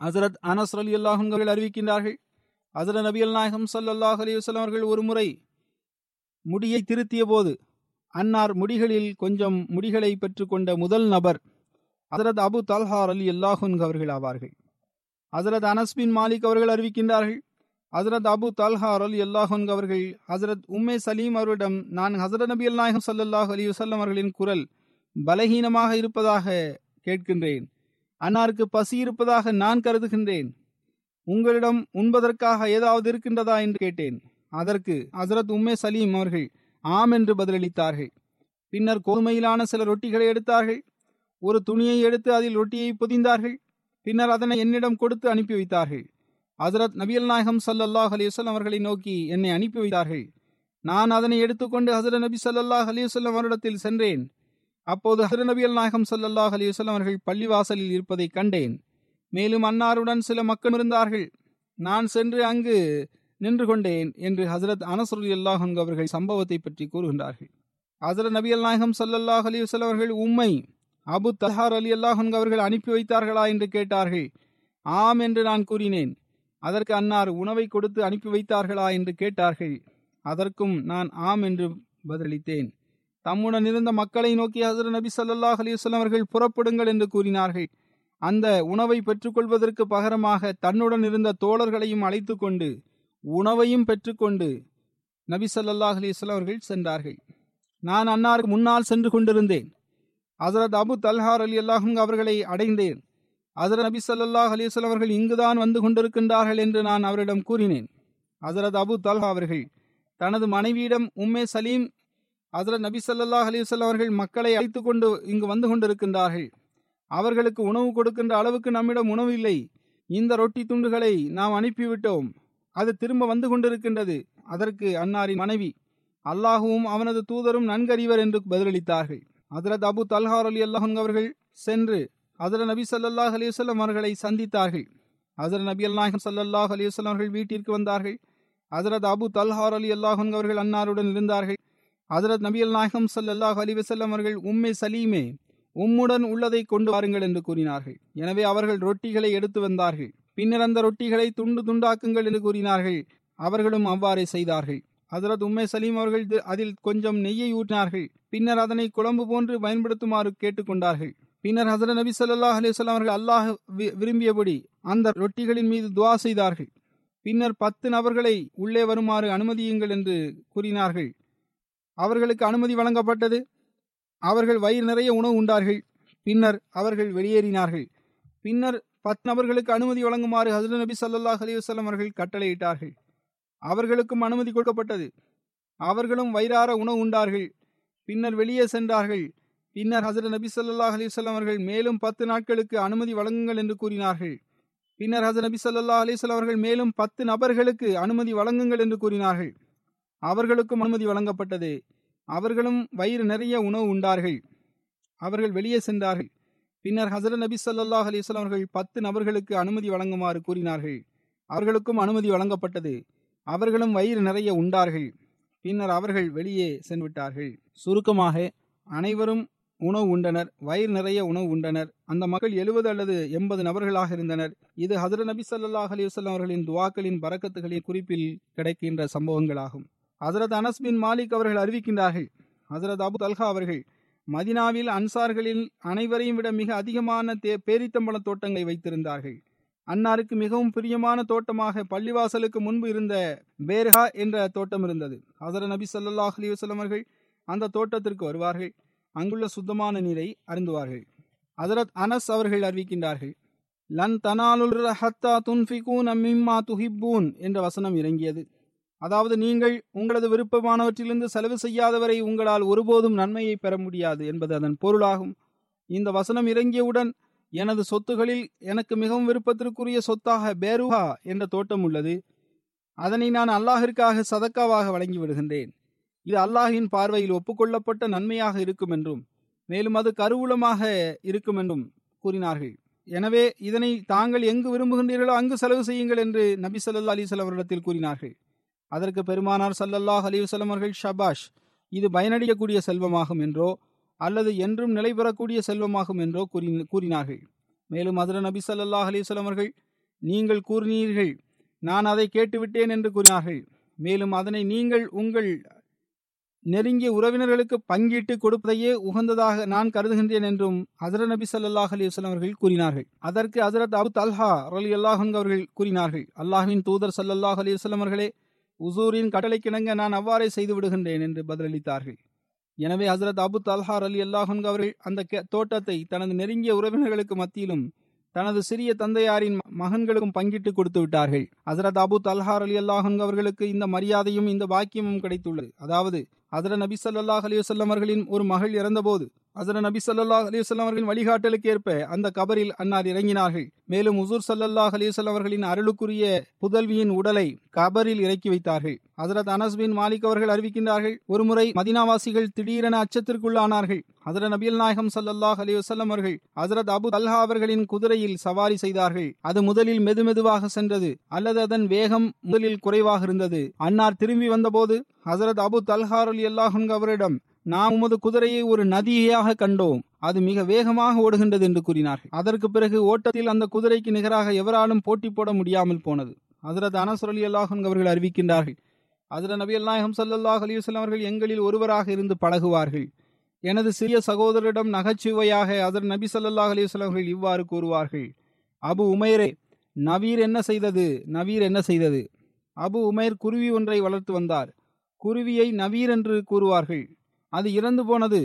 ஹசரத் அனஸ் அலி அல்லாஹர்கள் அறிவிக்கின்றார்கள் ஹசரத் நபி அல் நாயகம் சல்லாஹ் அலி வஸ்லாம் அவர்கள் ஒரு முறை முடியை திருத்திய போது அன்னார் முடிகளில் கொஞ்சம் முடிகளை பெற்றுக்கொண்ட முதல் நபர் ஹசரத் அபு தல்ஹார் அலி அல்லாஹுன் அவர்கள் ஆவார்கள். ஹசரத் அனஸ் பின் மாலிக் அவர்கள் அறிவிக்கின்றார்கள் ஹசரத் அபு தல்ஹார் அலி அல்லாஹன் அவர்கள் ஹசரத் உம்மே சலீம் அவரிடம் நான் ஹசரத் நபி அல் நாயகம் சல்லாஹ் அலி வசல்லம் அவர்களின் குரல் பலகீனமாக இருப்பதாக கேட்கின்றேன். அன்னாருக்கு பசி இருப்பதாக நான் கருதுகின்றேன். உங்களிடம் உண்பதற்காக ஏதாவது இருக்கின்றதா? என்று கேட்டேன். அதற்கு ஹசரத் உம்மே சலீம் அவர்கள் ஆம் என்று பதிலளித்தார்கள். பின்னர் கோதுமையிலான சில ரொட்டிகளை எடுத்தார்கள். ஒரு துணியை எடுத்து அதில் ரொட்டியை பொதிந்தார்கள். பின்னர் அதனை என்னிடம் கொடுத்து அனுப்பி வைத்தார்கள். ஹசரத் நபியல் நாயகம் சல்லாஹ் அலிவசல்லம் அவர்களை நோக்கி என்னை அனுப்பி வைத்தார்கள். நான் அதனை எடுத்துக்கொண்டு ஹசரத் நபி சல்லாஹ் அலிவசல்லம் அவரிடத்தில் சென்றேன். அப்போது ஹசரத் நபியல் நாயகம் சல்லாஹ் அலிவசல்லம் அவர்கள் பள்ளிவாசலில் இருப்பதை கண்டேன். மேலும் அன்னாருடன் சில மக்கள் இருந்தார்கள். நான் சென்று அங்கு நின்று கொண்டேன் என்று ஹசரத் அனசருல் அல்லாஹன் அவர்கள் சம்பவத்தை பற்றி கூறுகின்றார்கள். ஹசரத் நபியல் நாயகம் சல்லாஹ் அலி வசல் அவர்கள் உம்மை அபு தஹார் அலி அல்லாஹன் அவர்கள் அனுப்பி வைத்தார்களா என்று கேட்டார்கள். ஆம் என்று நான் கூறினேன். அதற்கு அன்னார் உணவை கொடுத்து அனுப்பி வைத்தார்களா என்று கேட்டார்கள். அதற்கும் நான் ஆம் என்று பதிலளித்தேன். தம்முடன் இருந்த மக்களை நோக்கி ஹசர நபி சல்லாஹ் அலி அவர்கள் புறப்படுங்கள் என்று கூறினார்கள். அந்த உணவை பெற்றுக்கொள்வதற்கு பகரமாக தன்னுடன் இருந்த தோழர்களையும் அழைத்து கொண்டு உணவையும் பெற்றுக்கொண்டு நபி சல்லாஹ் அலிஸ்லாம் அவர்கள் சென்றார்கள். நான் அன்னாருக்கு முன்னால் சென்று கொண்டிருந்தேன். ஹசரத் அபு தல்ஹார் அலி அல்லாஹும் அவர்களை அடைந்தேன். ஹசரத் நபி சல்லாஹ் அலிஸ்லாம் அவர்கள் இங்குதான் வந்து கொண்டிருக்கின்றார்கள் என்று நான் அவரிடம் கூறினேன். ஹசரத் அபு தல்ஹா அவர்கள் தனது மனைவியிடம் உம்மே சலீம் ஹசரத் நபி சல்லாஹ் அலிவல்லாம் அவர்கள் மக்களை அழைத்து கொண்டு இங்கு வந்து கொண்டிருக்கின்றார்கள். அவர்களுக்கு உணவு கொடுக்கின்ற அளவுக்கு நம்மிடம் உணவு இல்லை. இந்த ரொட்டி துண்டுகளை நாம் அனுப்பிவிட்டோம். அது திரும்ப வந்து கொண்டிருக்கின்றது. அதற்கு அன்னாரின் மனைவி அல்லாஹுவும் அவனது தூதரும் நன்கறிவர் என்று பதிலளித்தார்கள். ஹசரத் அபு தல்ஹார் அலி அல்லாஹன் அவர்கள் சென்று ஹசரத் நபி சல்லாஹ் அலிவசல்லம் அவர்களை சந்தித்தார்கள். ஹசரத் நபி அல்நாயகம் சல்லாஹ் அலிவசல்லம் அவர்கள் வீட்டிற்கு வந்தார்கள். ஹசரத் அபு தல்ஹார் அலி அல்லாஹன் அவர்கள் அன்னாருடன் இருந்தார்கள். ஹசரத் நபி அல்நாயகம் சல்லாஹ் அலிவசல்லம் அவர்கள் உம்மே சலீமே உம்முடன் உள்ளதை கொண்டு வாருங்கள் என்று கூறினார்கள். எனவே அவர்கள் ரொட்டிகளை எடுத்து வந்தார்கள். பின்னர் அந்த ரொட்டிகளை துண்டு துண்டாக்குங்கள் என்று கூறினார்கள். அவர்களும் அவ்வாறே செய்தார்கள். ஹசரத் உம்மே சலீம் அவர்கள் அதில் கொஞ்சம் நெய்யை ஊற்றினார்கள். பின்னர் அதனை குழம்பு போன்று பயன்படுத்துமாறு கேட்டுக்கொண்டார்கள். பின்னர் ஹசரத் நபி ஸல்லல்லாஹு அலைஹி அவர்கள் அல்லாஹ் வி- விரும்பியபடி அந்த ரொட்டிகளின் மீது துவா செய்தார்கள். பின்னர் பத்து நபர்களை உள்ளே வருமாறு அனுமதியுங்கள் என்று கூறினார்கள். அவர்களுக்கு அனுமதி வழங்கப்பட்டது. அவர்கள் வயிறு நிறைய உணவு உண்டார்கள். பின்னர் அவர்கள் வெளியேறினார்கள். பின்னர் பத்து நபர்களுக்கு அனுமதி வழங்குமாறு ஹசரத் நபி சல்லாஹ் அலைஹி அவர்கள் கட்டளையிட்டார்கள். அவர்களுக்கும் அனுமதி கொடுக்கப்பட்டது. அவர்களும் வயிறார உணவு உண்டார்கள். பின்னர் வெளியே சென்றார்கள். பின்னர் ஹசரத் நபி ஸல்லல்லாஹு அலைஹி அவர்கள் மேலும் பத்து நாட்களுக்கு அனுமதி வழங்குங்கள் என்று கூறினார்கள். பின்னர் ஹசரத் நபி ஸல்லல்லாஹு அலைஹி அவர்கள் மேலும் பத்து நபர்களுக்கு அனுமதி வழங்குங்கள் என்று கூறினார்கள். அவர்களுக்கும் அனுமதி வழங்கப்பட்டது. அவர்களும் வயிறு நிறைய உணவு உண்டார்கள். அவர்கள் வெளியே சென்றார்கள். பின்னர் ஹசரத் நபி ஸல்லல்லாஹு அலைஹி அவர்கள் பத்து நபர்களுக்கு அனுமதி வழங்குமாறு கூறினார்கள். அவர்களுக்கும் அனுமதி வழங்கப்பட்டது. அவர்களும் வயிறு நிறைய உண்டார்கள். பின்னர் அவர்கள் வெளியே சென்றுவிட்டார்கள். சுருக்கமாக அனைவரும் உணவு உண்டனர் வயிறு நிறைய உணவு உண்டனர். அந்த மக்கள் எழுபது அல்லது எண்பது நபர்களாக இருந்தனர். இது ஹசரத் நபி ஸல்லல்லாஹு அலிவசல்லாம் அவர்களின் துவாக்களின் பரக்கத்துகளின் குறிப்பில் கிடைக்கின்ற சம்பவங்களாகும். ஹசரத் அனஸ் பின் மாலிக் அவர்கள் அறிவிக்கின்றார்கள் ஹசரத் அபு தல்ஹா அவர்கள் மதினாவில் அன்சார்களில் அனைவரையும் விட மிக அதிகமான தே பேரித்தம்பள தோட்டங்களை வைத்திருந்தார்கள். அன்னாருக்கு மிகவும் பிரியமான தோட்டமாக பள்ளிவாசலுக்கு முன்பு இருந்த பேர்ஹா என்ற தோட்டம் இருந்தது. ஹசரத் நபி சல்லாஹ் அலைஹி அவர்கள் அந்த தோட்டத்திற்கு வருவார்கள். அங்குள்ள சுத்தமான நீரை அருந்துவார்கள். அதரத் அனஸ் அவர்கள் அறிவிக்கின்றார்கள் லன் தனாலுல் ரஹத்தா துன்ஃபிகூன் மிம்மா துஹிப்பூன் என்ற வசனம் இறங்கியது. அதாவது நீங்கள் உங்களது விருப்பமானவற்றிலிருந்து செலவு செய்யாதவரை உங்களால் ஒருபோதும் நன்மையை பெற முடியாது என்பது அதன் பொருளாகும். இந்த வசனம் இறங்கியவுடன் எனது சொத்துகளில் எனக்கு மிகவும் விருப்பத்திற்குரிய சொத்தாக பேருஹா என்ற தோட்டம் உள்ளது. அதனை நான் அல்லாஹிற்காக சதக்காவாக வழங்கி விடுகின்றேன். இது அல்லாஹின் பார்வையில் ஒப்புக்கொள்ளப்பட்ட நன்மையாக இருக்கும் என்றும் மேலும் அது கருவூலமாக இருக்கும் என்றும் கூறினார்கள். எனவே இதனை தாங்கள் எங்கு விரும்புகின்றீர்களோ அங்கு செலவு செய்யுங்கள் என்று நபி சல்லா அலைஹி அவரிடத்தில் கூறினார்கள். அதற்கு பெருமானார் சல்லல்லாஹ் அலிவசலம் அவர்கள் ஷபாஷ் இது பயனடையக்கூடிய செல்வமாகும் என்றோ அல்லது என்றும் நிலை பெறக்கூடிய செல்வமாகும் என்றோ கூறி கூறினார்கள். மேலும் அதிர நபி ஸல்லல்லாஹு அலிவசலம் அவர்கள் நீங்கள் கூறினீர்கள் நான் அதை கேட்டுவிட்டேன் என்று கூறினார்கள். மேலும் அதனை நீங்கள் உங்கள் நெருங்கிய உறவினர்களுக்கு பங்கிட்டு கொடுப்பதையே உகந்ததாக நான் கருதுகின்றேன் என்றும் ஹசரத் நபி சல்லாஹ் அலைஹி அவர்கள் கூறினார்கள். அதற்கு ஹசரத் அபு தல்ஹா அலி அல்லாஹன் அவர்கள் கூறினார்கள் அல்லாஹ்வின் தூதர் சல்லாஹ் அலைஹி வஸல்லம் அவர்களே உசூரின் கட்டளைக்கிணங்க நான் அவ்வாறே செய்து விடுகின்றேன் என்று பதிலளித்தார்கள். எனவே ஹசரத் அபு தல்ஹா அலி அல்லாஹன் அவர்கள் அந்த தோட்டத்தை தனது நெருங்கிய உறவினர்களுக்கு மத்தியிலும் தனது சிறிய தந்தையாரின் மகன்களுக்கும் பங்கிட்டு கொடுத்து விட்டார்கள். ஹசரத் அபு தல்ஹார் அலி அல்லாஹன் அவர்களுக்கு இந்த மரியாதையும் இந்த பாக்கியமும் கிடைத்துள்ளது. அதாவது அதில் நபி சல்லாஹ் அலைஹி அவர்களின் ஒரு மகள் இறந்தபோது அசர நபி சல்லாஹ் அலிவசல்லாம் அவர்களின் வழிகாட்டலுக்கு ஏற்ப அந்த கபரில் அன்னார் இறங்கினார்கள். மேலும் உசூர் சல்லாஹ் அலிவசல்லாம் அவர்களின் அருளுக்குரிய புதல்வியின் உடலை கபரில் இறக்கி வைத்தார்கள். ஹசரத் அனஸ் பின் மாலிக் அவர்கள் அறிவிக்கின்றார்கள் ஒருமுறை மதினாவாசிகள் திடீரென அச்சத்திற்குள்ளானார்கள். ஹசரத் நபியல் நாயகம் சல்லாஹ் அலைஹி வஸல்லம் அவர்கள் ஹசரத் அபு அல்ஹா அவர்களின் குதிரையில் சவாரி செய்தார்கள். அது முதலில் மெதுமெதுவாக சென்றது அல்லது அதன் வேகம் முதலில் குறைவாக இருந்தது. அன்னார் திரும்பி வந்தபோது ஹசரத் அபு தல்ஹார் அலி அல்லாஹன் அவரிடம் நாம் உமது குதிரையை ஒரு நதியாக கண்டோம். அது மிக வேகமாக ஓடுகின்றது என்று கூறினார்கள். அதற்கு பிறகு ஓட்டத்தில் அந்த குதிரைக்கு நிகராக எவராலும் போட்டி போட முடியாமல் போனது. ஹசரத் அனசுரலி அல்லாஹன் அவர்கள் அறிவிக்கின்றார்கள். அதிர நபி அல்லாஹம் சல்லாஹ் அலிவசல்லம் அவர்கள் எங்களில் ஒருவராக இருந்து பழகுவார்கள். எனது சிறிய சகோதரரிடம் நகைச்சுவையாக அதர் நபி சல்லாஹ் அலைஹி அவர்கள் இவ்வாறு கூறுவார்கள். அபு உமைரே நவீர் என்ன செய்தது? நவீர் என்ன செய்தது? அபு உமைர் குருவி ஒன்றை வளர்த்து வந்தார். குருவியை நவீர் என்று கூறுவார்கள். அது இறந்து போனது.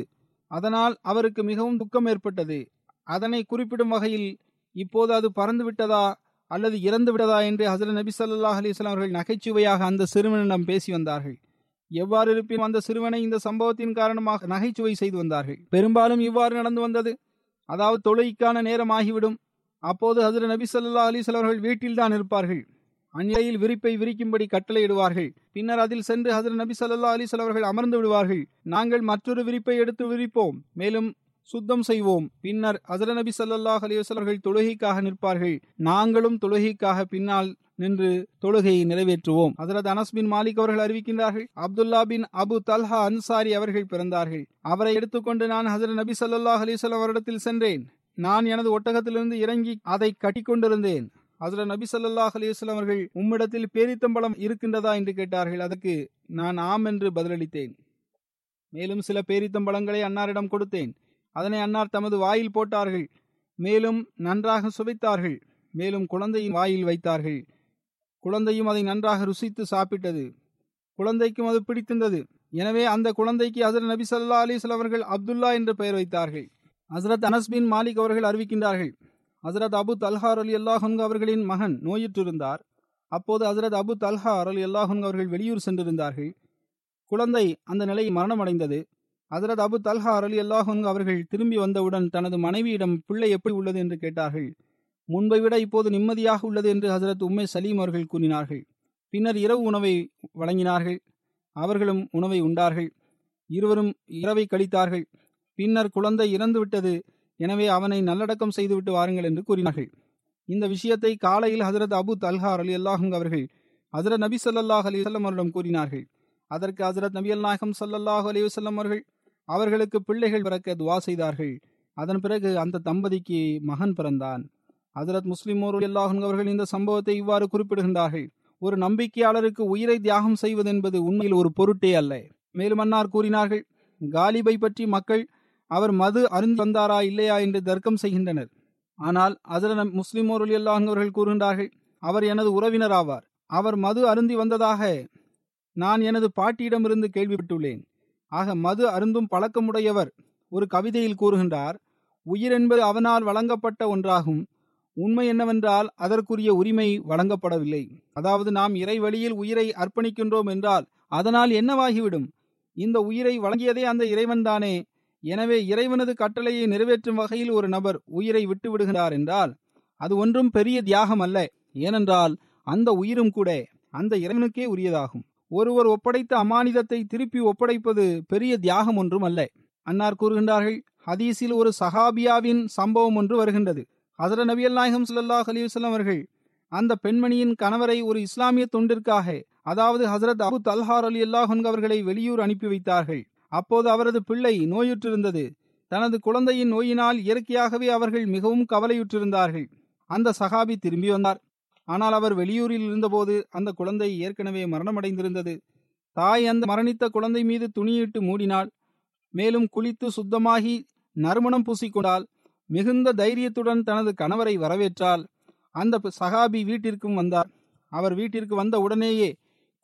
அதனால் அவருக்கு மிகவும் துக்கம் ஏற்பட்டது. அதனை குறிப்பிடும் வகையில் இப்போது அது பறந்து விட்டதா அல்லது இறந்து விட்டதா என்று ஹசரத் நபி சல்லாஹ் அலிஸ்லாம் அவர்கள் நகைச்சுவையாக அந்த சிறுவனிடம் பேசி வந்தார்கள். எவ்வாறு இருப்பினும் அந்த சிறுவனை இந்த சம்பவத்தின் காரணமாக நகைச்சுவை செய்து வந்தார்கள். பெரும்பாலும் இவ்வாறு நடந்து வந்தது. அதாவது தொழுகைக்கான நேரம் ஆகிவிடும். அப்போது ஹசரத் நபி சல்லா அலிஸ்லாம் அவர்கள் வீட்டில்தான் இருப்பார்கள். அந்நிலையில் விரிப்பை விரிக்கும்படி கட்டளையிடுவார்கள். பின்னர் அதில் சென்று ஹசரத் நபி சல்லா அலிசல் அவர்கள் அமர்ந்து விடுவார்கள். நாங்கள் மற்றொரு விரிப்பை எடுத்து விரிப்போம். மேலும் சுத்தம் செய்வோம். பின்னர் ஹசர நபி சல்லாஹ் அலைஹி அவர்கள் தொழுகைக்காக நிற்பார்கள். நாங்களும் தொழுகைக்காக பின்னால் நின்று தொழுகையை நிறைவேற்றுவோம். ஹசரத் அனஸ் பின் மாலிக் அவர்கள் அறிவிக்கின்றார்கள். Abdullah bin Abu Talha Ansari அவர்கள் பிறந்தார்கள். அவரை எடுத்துக்கொண்டு நான் ஹசரத் நபி சல்லாஹ் அலிவசல் அவரிடத்தில் சென்றேன். நான் எனது ஒட்டகத்திலிருந்து இறங்கி அதை கட்டிக்கொண்டிருந்தேன். ஹசரத் நபி சல்லாஹ் அலிவஸ்லாம் அவர்கள் உம்மிடத்தில் பேரித்தம்பளம் இருக்கின்றதா? என்று கேட்டார்கள். அதற்கு நான் ஆம் என்று பதிலளித்தேன். மேலும் சில பேரித்தம்பழங்களை அன்னாரிடம் கொடுத்தேன். அதனை அன்னார் தமது வாயில் போட்டார்கள். மேலும் நன்றாக சுவைத்தார்கள். மேலும் குழந்தையின் வாயில் வைத்தார்கள். குழந்தையும் அதை நன்றாக ருசித்து சாப்பிட்டது. குழந்தைக்கும் அது பிடித்திருந்தது. எனவே அந்த குழந்தைக்கு ஹசரத் நபி சல்லா அலைஹி அவர்கள் அப்துல்லா என்று பெயர் வைத்தார்கள். ஹசரத் அனஸ் பின் மாலிக் அவர்கள் அறிவிக்கின்றார்கள். ஹசரத் அபு தல்ஹார் அலி அல்லாஹன்கு அவர்களின் மகன் நோயிற்றிருந்தார். அப்போது ஹசரத் அபு தல்ஹார் அலி அல்லாஹன்கு அவர்கள் வெளியூர் சென்றிருந்தார்கள். குழந்தை அந்த நிலையில் மரணமடைந்தது. ஹசரத் அபு தல்ஹார் அலி அல்லாஹன்கு அவர்கள் திரும்பி வந்தவுடன் தனது மனைவியிடம் பிள்ளை எப்படி உள்ளது? என்று கேட்டார்கள். முன்பை விட இப்போது நிம்மதியாக உள்ளது என்று ஹசரத் உம்மை சலீம் அவர்கள் கூறினார்கள். பின்னர் இரவு உணவை வழங்கினார்கள். அவர்களும் உணவை உண்டார்கள். இருவரும் இரவை கழித்தார்கள். பின்னர் குழந்தை இறந்துவிட்டது. எனவே அவனை நல்லடக்கம் செய்துவிட்டு வாருங்கள் என்று கூறினார்கள். இந்த விஷயத்தை காலையில் ஹசரத் அபு தல்ஹார் அலி அல்லாஹும் அவர்கள் ஹசரத் நபி சல்லாஹ் அலி வல்லம் அவரிடம் கூறினார்கள். அதற்கு ஹசரத் நபி அல்நாயகம் நாயகம் அலி வல்லம் அவர்கள் அவர்களுக்கு பிள்ளைகள் பிறக்க துவா செய்தார்கள். அதன் பிறகு அந்த தம்பதிக்கு மகன் பிறந்தான். ஹசரத் முஸ்லிமோர் அல்லாஹன் அவர்கள் இந்த சம்பவத்தை இவ்வாறு குறிப்பிடுகின்றார்கள். ஒரு நம்பிக்கையாளருக்கு உயிரை தியாகம் செய்வது என்பது உண்மையில் ஒரு பொருட்டே அல்ல. மேலும் அன்னார் கூறினார்கள் காலிபை பற்றி மக்கள் அவர் மது அருந்து வந்தாரா இல்லையா என்று தர்க்கம் செய்கின்றனர். ஆனால் அதில் முஸ்லிம் அல்லாஹன் அவர்கள் கூறுகின்றார்கள் அவர் எனது உறவினர் ஆவார். அவர் மது அருந்தி வந்ததாக நான் எனது பாட்டியிடமிருந்து கேள்விப்பட்டுள்ளேன். ஆக மது அருந்தும் பழக்கமுடையவர் ஒரு கவிதையில் கூறுகின்றார் உயிர் என்பது அவனால் வழங்கப்பட்ட ஒன்றாகும். உண்மை என்னவென்றால் அதற்குரிய உரிமை வழங்கப்படவில்லை. அதாவது நாம் இறை வழியில் உயிரை அர்ப்பணிக்கின்றோம் என்றால் அதனால் என்னவாகிவிடும்? இந்த உயிரை வழங்கியதே அந்த இறைவன்தானே. எனவே இறைவனது கட்டளையை நிறைவேற்றும் வகையில் ஒரு நபர் உயிரை விட்டு விடுகிறார் என்றால் அது ஒன்றும் பெரிய தியாகம் அல்ல. ஏனென்றால் அந்த உயிரும் கூட அந்த இறைவனுக்கே உரியதாகும். ஒருவர் ஒப்படைத்த அமானிதத்தை திருப்பி ஒப்படைப்பது பெரிய தியாகம் ஒன்றும் அல்ல. அன்னார் கூறுகின்றார்கள் ஹதீஸில் ஒரு சஹாபியாவின் சம்பவம் ஒன்று வருகின்றது. ஹசர நபியல் நாயகம் சுல்லாஹ் அலிவசல்லம் அவர்கள் அந்த பெண்மணியின் கணவரை ஒரு இஸ்லாமிய தொண்டிற்காக அதாவது ஹசரத் அபு தல்ஹார் அலி அல்லாஹன் அவர்களை வெளியூர் அனுப்பி வைத்தார்கள். அப்போது அவரது பிள்ளை நோயுற்றிருந்தது. தனது குழந்தையின் நோயினால் இயற்கையாகவே அவர்கள் மிகவும் கவலையுற்றிருந்தார்கள். அந்த சகாபி திரும்பி வந்தார். ஆனால் அவர் வெளியூரில் இருந்தபோது அந்த குழந்தை ஏற்கனவே மரணமடைந்திருந்தது. தாய் அந்த மரணித்த குழந்தை மீது துணியிட்டு மூடினாள். மேலும் குளித்து சுத்தமாகி நறுமணம் பூசிக்கொண்டால் மிகுந்த தைரியத்துடன் தனது கணவரை வரவேற்றால் அந்த சகாபி வீட்டிற்கும் வந்தார். அவர் வீட்டிற்கு வந்த உடனேயே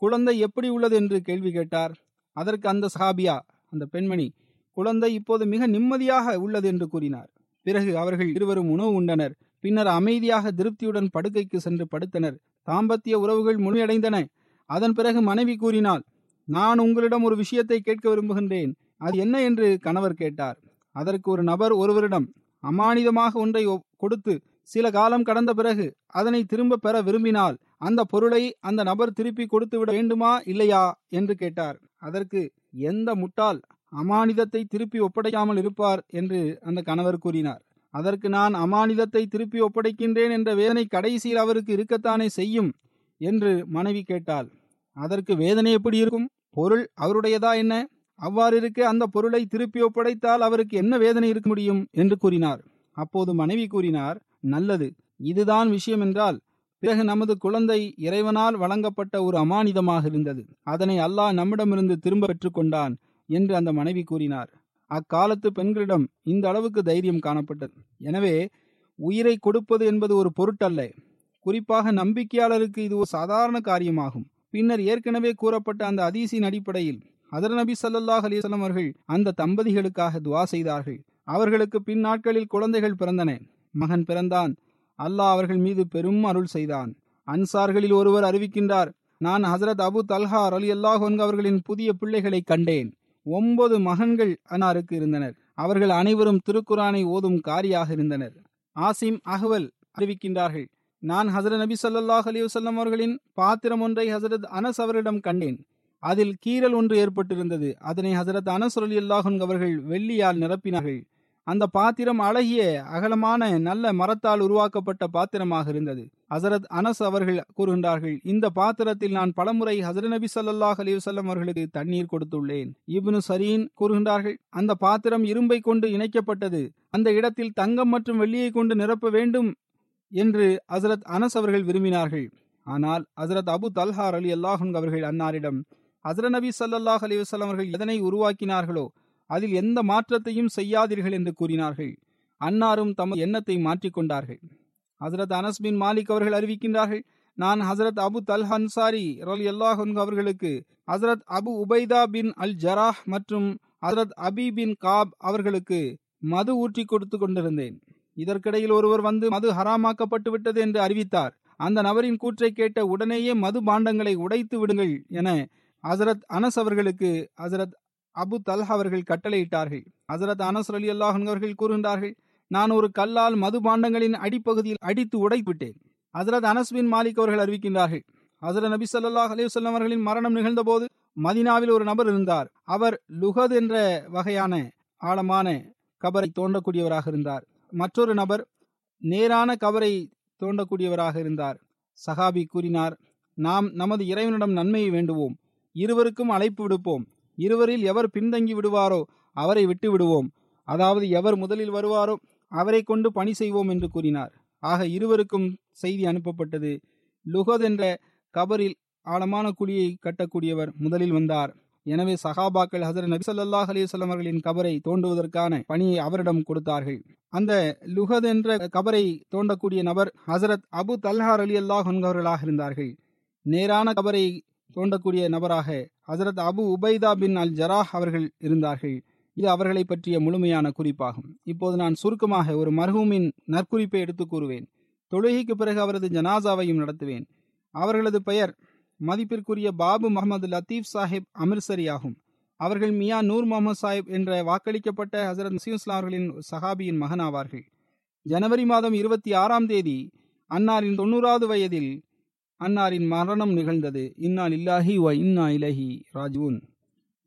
குழந்தை எப்படி உள்ளது? என்று கேள்வி கேட்டார். அதற்கு அந்த சகாபியா? அந்த பெண்மணி குழந்தை இப்போது மிக நிம்மதியாக உள்ளது என்று கூறினார். பிறகு அவர்கள் இருவரும் உணவு உண்டனர். பின்னர் அமைதியாக திருப்தியுடன் படுக்கைக்கு சென்று படுத்தனர். தாம்பத்திய உறவுகள் முழுமையடைந்தன. அதன் பிறகு மனைவி கூறினாள் நான் உங்களிடம் ஒரு விஷயத்தை கேட்க விரும்புகின்றேன். அது என்ன? என்று கணவர் கேட்டார். அதற்கு ஒரு நபர் ஒருவரிடம் அமானிதமாக ஒன்றை கொடுத்து சில காலம் கடந்த பிறகு அதனை திரும்ப பெற விரும்பினால் அந்த பொருளை அந்த நபர் திருப்பி கொடுத்து விட வேண்டுமா இல்லையா? என்று கேட்டார். அதற்கு எந்த முட்டாள் அமானிதத்தை திருப்பி ஒப்படைக்காமல் இருப்பார் என்று அந்த கணவர் கூறினார். அதற்கு நான் அமானிதத்தை திருப்பி ஒப்படைக்கின்றேன் என்ற வேதனை கடைசியில் அவருக்கு இருக்கத்தானே செய்யும்? என்று மனைவி கேட்டாள். அதற்கு வேதனை எப்படி இருக்கும்? பொருள் அவருடையதா என்ன? அவ்வாறு இருக்க அந்த பொருளை திருப்பி ஒப்படைத்தால் அவருக்கு என்ன வேதனை இருக்க முடியும்? என்று கூறினார். அப்போது மனைவி கூறினார் நல்லது இதுதான் விஷயம் என்றால் பிறகு நமது குழந்தை இறைவனால் வழங்கப்பட்ட ஒரு அமானிதமாக இருந்தது. அதனை அல்லாஹ் நம்மிடமிருந்து திரும்ப பெற்றுக்கொண்டான் என்று அந்த மனைவி கூறினார். அக்காலத்து பெண்களிடம் இந்த அளவுக்கு தைரியம் காணப்பட்டது. எனவே உயிரை கொடுப்பது என்பது ஒரு பொருட்டல்ல. குறிப்பாக நம்பிக்கையாளருக்கு இது ஒரு சாதாரண காரியமாகும். பின்னர் ஏற்கனவே கூறப்பட்ட அந்த அதீசின் அடிப்படையில் அதர் நபி சல்லாஹ் அலிசல்லாம் அவர்கள் அந்த தம்பதிகளுக்காக துவா செய்தார்கள். அவர்களுக்கு பின் நாட்களில் குழந்தைகள் பிறந்தன. மகன் பிறந்தான். அல்லாஹ் அவர்கள் மீது பெரும் அருள் செய்தான். அன்சார்களில் ஒருவர் அறிவிக்கின்றார் நான் ஹசரத் அபு தல்ஹார் அலி அல்லாஹ் அவர்களின் புதிய பிள்ளைகளை கண்டேன். ஒன்பது மகன்கள் அன்னாருக்கு இருந்தனர். அவர்கள் அனைவரும் திருக்குரானை ஓதும் காரியாக இருந்தனர். ஆசிம் அஹ்வல் அறிவிக்கின்றார்கள் நான் ஹசரத் நபி சல்லாஹ் அலி வல்லம் அவர்களின் பாத்திரம் ஒன்றை ஹசரத் அனஸ் அவரிடம் கண்டேன். அதில் கீரல் ஒன்று ஏற்பட்டிருந்தது. அதனை ஹசரத் அனஸ் அலி அல்லாஹன் அவர்கள் வெள்ளியால் நிரப்பினார்கள். அந்த பாத்திரம் அழகிய அகலமான நல்ல மரத்தால் உருவாக்கப்பட்ட பாத்திரமாக இருந்தது. ஹசரத் அனஸ் அவர்கள் கூறுகின்றார்கள் இந்த பாத்திரத்தில் நான் பலமுறை ஹசரத் நபி சல்லாஹ் அலிவசல்லம் அவர்களுக்கு தண்ணீர் கொடுத்துள்ளேன். இப்னு சரீன் கூறுகின்றார்கள் அந்த பாத்திரம் இரும்பை கொண்டு இணைக்கப்பட்டது. அந்த இடத்தில் தங்கம் மற்றும் வெள்ளியை கொண்டு நிரப்ப வேண்டும் என்று ஹசரத் அனஸ் அவர்கள் விரும்பினார்கள். ஆனால் ஹசரத் அபு தல்ஹார் அலி அல்லாஹன் அவர்கள் அன்னாரிடம் ஹசரத் நபி சல்லாஹ் அலிவசல்லம் அவர்கள் எதனை உருவாக்கினார்களோ அதில் எந்த மாற்றத்தையும் செய்யாதீர்கள் என்று கூறினார்கள். அன்னாரும் தமது எண்ணத்தை மாற்றிக்கொண்டார்கள். ஹசரத் அனஸ் பின் மாலிக் அவர்கள் அறிவிக்கின்றார்கள் நான் ஹசரத் அபு தல் ஹன்சாரி ரலி அல்லாஹன் அவர்களுக்கு ஹசரத் அபு உபைதா பின் அல் ஜராஹ் மற்றும் ஹசரத் அபி பின் காப் அவர்களுக்கு மது ஊற்றி கொடுத்து கொண்டிருந்தேன். இதற்கிடையில் ஒருவர் வந்து மது ஹராமாக்கப்பட்டு விட்டது என்று அறிவித்தார். அந்த நபரின் கூற்றை கேட்ட உடனேயே மது பாண்டங்களை உடைத்து விடுங்கள் என ஹசரத் அனஸ் அவர்களுக்கு ஹசரத் அபு தல்ஹா அவர்கள் கட்டளையிட்டார்கள். ஹசரத் அனஸ் அலி அல்லாஹன் அவர்கள் கூறுகின்றார்கள் நான் ஒரு கல்லால் மது பாண்டங்களின் அடிப்பகுதியில் அடித்து உடைத்துவிட்டேன். ஹசரத் அனஸ் பின் மாலிக் அவர்கள் அறிவிக்கின்றார்கள் ஹசரத் நபி சல்லாஹ் அலிவசல்லம் அவர்களின் மரணம் நிகழ்ந்தபோது மதினாவில் ஒரு நபர் இருந்தார். அவர் லுகத் என்ற வகையான ஆழமான கபரை தோண்டக்கூடியவராக இருந்தார். மற்றொரு நபர் நேரான கபரை தோண்டக்கூடியவராக இருந்தார். சஹாபி கூறினார் நாம் நமது இறைவனிடம் நன்மையை வேண்டுவோம். இருவருக்கும் அழைப்பு விடுப்போம். இருவரில் எவர் பின்தங்கி விடுவாரோ அவரை விட்டு விடுவோம் அதாவது எவர் முதலில் வருவாரோ அவரை கொண்டு பணி செய்வோம் என்று கூறினார். ஆக இருவருக்கும் செய்தி அனுப்பப்பட்டது. லுகத் என்ற கபரில் ஆழமான குழியை கட்டக்கூடியவர் முதலில் வந்தார். எனவே சஹாபாக்கள் ஹசரத் நபி சல்லாஹ் அலைஹி அவர்களின் கபரை தோண்டுவதற்கான பணியை அவரிடம் கொடுத்தார்கள். அந்த லுகத் என்ற கபரை தோண்டக்கூடிய நபர் ஹசரத் அபு தல்ஹார் அலி அல்லாஹ் அவர்களாக இருந்தார்கள். நேரான கபரை தோண்டக்கூடிய நபராக ஹசரத் அபு உபைதா பின் அல் ஜராஹ் அவர்கள் இருந்தார்கள். இது அவர்களை பற்றிய முழுமையான குறிப்பாகும். இப்போது நான் சுருக்கமாக ஒரு மர்ஹூமின் நற்குறிப்பை எடுத்து கூறுவேன். தொழுகைக்கு பிறகு அவரது ஜனாசாவையும் நடத்துவேன். அவர்களது பெயர் மதிப்பிற்குரிய பாபு முகமது லத்தீப் சாஹிப் அமிர்சரி ஆகும். அவர்கள் மியா நூர் முகமது சாஹிப் என்ற வாக்களிக்கப்பட்ட ஹசரத் முஸ்லிம் அவர்களின் சஹாபியின் மகன் ஆவார்கள் ஜனவரி மாதம் இருபத்தி ஆறாம் தேதி அன்னாரின் தொண்ணூறாவது வயதில் அன்னாரின் மரணம் நிகழ்ந்தது. இன்னா இல்லாஹி வ இன்னா இலஹி ராஜூன்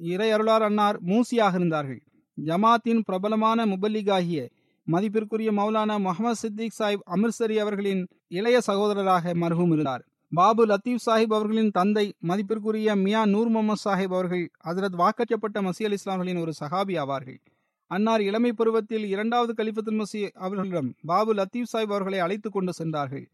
இறை அருளார் அன்னார் மூசியாக இருந்தார்கள். ஜமாத்தின் பிரபலமான முபல்லிகாகிய மதிப்பிற்குரிய மௌலானா முகமது சித்திக் சாஹிப் அமிர்சரி அவர்களின் இளைய சகோதரராக மருகும் இருந்தார். பாபு லத்தீப் சாஹிப் அவர்களின் தந்தை மதிப்பிற்குரிய மியா நூர் முகமது சாஹிப் அவர்கள் ஹசரத் வாக்கற்றப்பட்ட மசி அலி இஸ்லாம்களின் ஒரு சஹாபி ஆவார்கள். அன்னார் இளமை பருவத்தில் இரண்டாவது கலிஃபத்துல் மசி அவர்களிடம் பாபு லத்தீப் சாஹிப் அவர்களை அழைத்து கொண்டு சென்றார்கள்.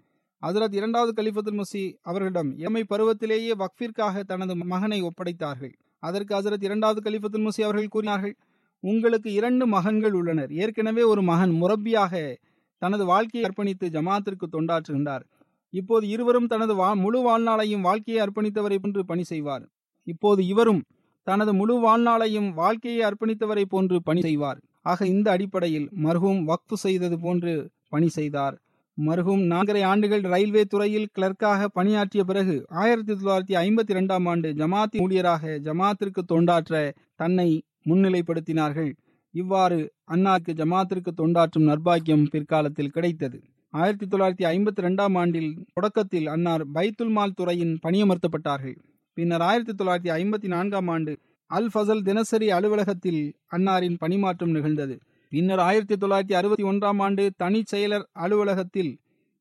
ஹசரத் இரண்டாவது கலிஃபத்துல் முசி அவர்களிடம் இளமை பருவத்திலேயே வக்ஃபிற்காக தனது மகனை ஒப்படைத்தார்கள். அதற்கு ஹசரத் இரண்டாவது கலிஃபத்துல் முசி அவர்கள் கூறினார்கள் உங்களுக்கு இரண்டு மகன்கள் உள்ளனர். ஏற்கனவே ஒரு மகன் முரப்பியாக தனது வாழ்க்கையை அர்ப்பணித்து ஜமாத்திற்கு தொண்டாற்றுகின்றார். இப்போது இருவரும் தனது வா முழு வாழ்நாளையும் வாழ்க்கையை அர்ப்பணித்தவரை போன்று பணி செய்வார். இப்போது இவரும் தனது முழு வாழ்நாளையும் வாழ்க்கையை அர்ப்பணித்தவரை போன்று பணி செய்வார். ஆக இந்த அடிப்படையில் மருகும் வக்ஃபு செய்தது போன்று பணி செய்தார். மருகும் நான்கரை ஆண்டுகள் ரயில்வே துறையில் கிளர்க்காக பணியாற்றிய பிறகு ஆயிரத்தி தொள்ளாயிரத்தி ஐம்பத்தி இரண்டாம் ஆண்டு ஜமாத்தி ஊழியராக ஜமாத்திற்கு தொண்டாற்ற தன்னை முன்னிலைப்படுத்தினார்கள். இவ்வாறு அன்னாருக்கு ஜமாத்திற்கு தொண்டாற்றும் நர்பாக்கியம் பிற்காலத்தில் கிடைத்தது. ஆயிரத்தி தொள்ளாயிரத்தி ஐம்பத்தி ரெண்டாம் ஆண்டில் தொடக்கத்தில் அன்னார் பைத்துல் மால் துறையின் பணியமர்த்தப்பட்டார்கள். பின்னர் ஆயிரத்தி தொள்ளாயிரத்தி ஐம்பத்தி நான்காம் ஆண்டு அல் ஃபசல் தினசரி அலுவலகத்தில் அன்னாரின் பணிமாற்றம் நிகழ்ந்தது. பின்னர் ஆயிரத்தி தொள்ளாயிரத்தி அறுபத்தி ஒன்றாம் ஆண்டு தனி செயலர் அலுவலகத்தில்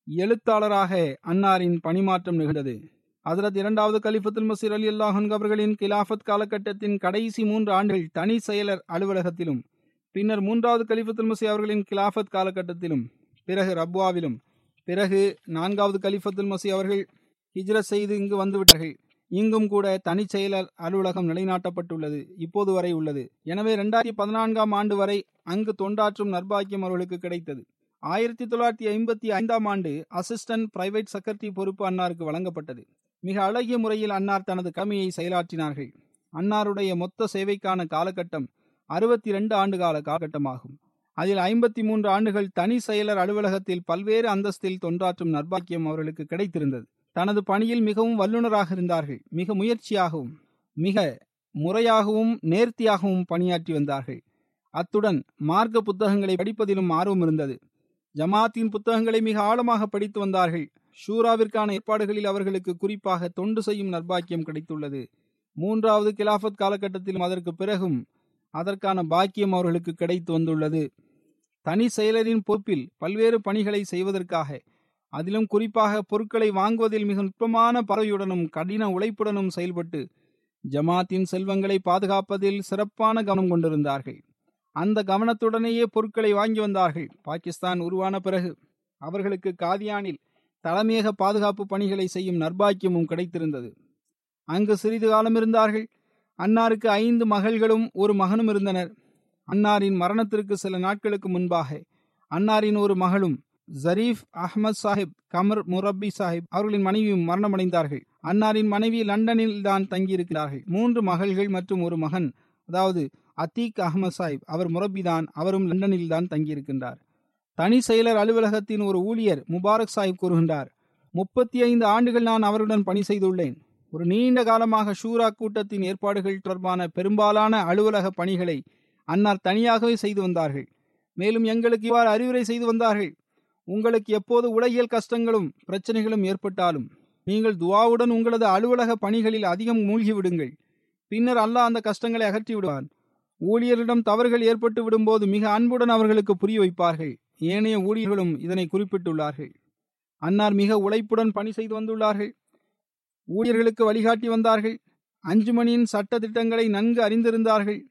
எழுத்தாளராக அன்னாரின் பணிமாற்றம் நிகழ்ந்தது. அதரத் இரண்டாவது கலிஃபத்துல் மசீர் அலி அல்லாஹன் அவர்களின் கிலாஃபத் காலகட்டத்தின் கடைசி மூன்று ஆண்டுகள் தனி செயலர் அலுவலகத்திலும் பின்னர் மூன்றாவது கலிஃபத்துல் மசி அவர்களின் கிலாஃபத் காலகட்டத்திலும் பிறகு ரப்வாவிலும் பிறகு நான்காவது கலிஃபத்துல் மசி அவர்கள் ஹிஜ்ரத் செய்து இங்கு வந்துவிட்டார்கள். இங்கும் கூட தனி செயலர் அலுவலகம் நிலைநாட்டப்பட்டுள்ளது இப்போது வரை உள்ளது. எனவே இரண்டாயிரத்தி பதினான்காம் ஆண்டு வரை அங்கு தொண்டாற்றும் நர்பாக்கியம் அவர்களுக்கு கிடைத்தது. ஆயிரத்தி தொள்ளாயிரத்தி ஐம்பத்தி ஐந்தாம் ஆண்டு அசிஸ்டன்ட் பிரைவேட் செக்ரட்டரி பொறுப்பு அன்னாருக்கு வழங்கப்பட்டது. மிக அழகிய முறையில் அன்னார் தனது கடமையை செயலாற்றினார்கள். அன்னாருடைய மொத்த சேவைக்கான காலகட்டம் அறுபத்தி ரெண்டு ஆண்டு கால காலகட்டமாகும். அதில் ஐம்பத்தி மூன்று ஆண்டுகள் தனி செயலர் அலுவலகத்தில் பல்வேறு அந்தஸ்தில் தொண்டாற்றும் நர்பாக்கியம் அவர்களுக்கு கிடைத்திருந்தது. தனது பணியில் மிகவும் வல்லுநராக இருந்தார்கள். மிக முயற்சியாகவும் மிக முறையாகவும் நேர்த்தியாகவும் பணியாற்றி வந்தார்கள். அத்துடன் மார்க்க புத்தகங்களை படிப்பதிலும் ஆர்வம் இருந்தது. ஜமாத்தின் புத்தகங்களை மிக ஆழமாக படித்து வந்தார்கள். ஷூராவிற்கான ஏற்பாடுகளில் அவர்களுக்கு குறிப்பாக தொண்டு செய்யும் நர்பாக்கியம் கிடைத்துள்ளது. மூன்றாவது கிலாஃபத் காலகட்டத்திலும் அதற்கு பிறகும் அதற்கான பாக்கியம் அவர்களுக்கு கிடைத்து வந்துள்ளது. தனி செயலரின் பொறுப்பில் பல்வேறு பணிகளை செய்வதற்காக அதிலும் குறிப்பாக பொருட்களை வாங்குவதில் மிக நுட்பமான பறவையுடனும் கடின உழைப்புடனும் செயல்பட்டு ஜமாத்தின் செல்வங்களை பாதுகாப்பதில் சிறப்பான கவனம் கொண்டிருந்தார்கள். அந்த கவனத்துடனேயே பொருட்களை வாங்கி வந்தார்கள். பாகிஸ்தான் உருவான பிறகு அவர்களுக்கு காதியானில் தலைமையக பாதுகாப்பு பணிகளை செய்யும் நர்பாக்கியமும் கிடைத்திருந்தது. அங்கு சிறிது காலம் இருந்தார்கள். அன்னாருக்கு ஐந்து மகள்களும் ஒரு மகனும் இருந்தனர். அன்னாரின் மரணத்திற்கு சில நாட்களுக்கு முன்பாக அன்னாரின் ஒரு மகளும் ஜரீப் அஹமத் சாஹிப் கமர் முரப்பி சாஹிப் அவர்களின் மனைவியும் மரணமடைந்தார்கள். அன்னாரின் மனைவி லண்டனில் தான் தங்கியிருக்கிறார்கள். மூன்று மகள்கள் மற்றும் ஒரு மகன் அதாவது அத்தீக் அஹமத் சாஹிப் அவர் முரப்பிதான் அவரும் லண்டனில் தான் தங்கியிருக்கின்றார். தனி செயலர் அலுவலகத்தின் ஒரு ஊழியர் முபாரக் சாஹிப் கூறுகின்றார் முப்பத்தி ஐந்து ஆண்டுகள் நான் அவருடன் பணி செய்துள்ளேன். ஒரு நீண்ட காலமாக ஷூரா கூட்டத்தின் ஏற்பாடுகள் தொடர்பான பெரும்பாலான அலுவலக பணிகளை அன்னார் தனியாகவே செய்து வந்தார்கள். மேலும் எங்களுக்கு இவ்வாறு அறிவுரை செய்து வந்தார்கள். உங்களுக்கு எப்போது உலகியல் கஷ்டங்களும் பிரச்சனைகளும் ஏற்பட்டாலும் நீங்கள் துவாவுடன் உங்களது அலுவலக பணிகளில் அதிகம் மூழ்கிவிடுங்கள். பின்னர் அல்லாஹ் அந்த கஷ்டங்களை அகற்றி விடுவான் ஊழியரிடம் தவறுகள் ஏற்பட்டு விடும்போது மிக அன்புடன் அவர்களுக்கு புரிய வைப்பார்கள். ஏனைய ஊழியர்களும் இதனை குறிப்பிட்டுள்ளார்கள். அன்னார் மிக உழைப்புடன் பணி செய்து வந்துள்ளார்கள். ஊழியர்களுக்கு வழிகாட்டி வந்தார்கள். அஞ்சு மணியின் சட்ட திட்டங்களை நன்கு அறிந்திருந்தார்கள்.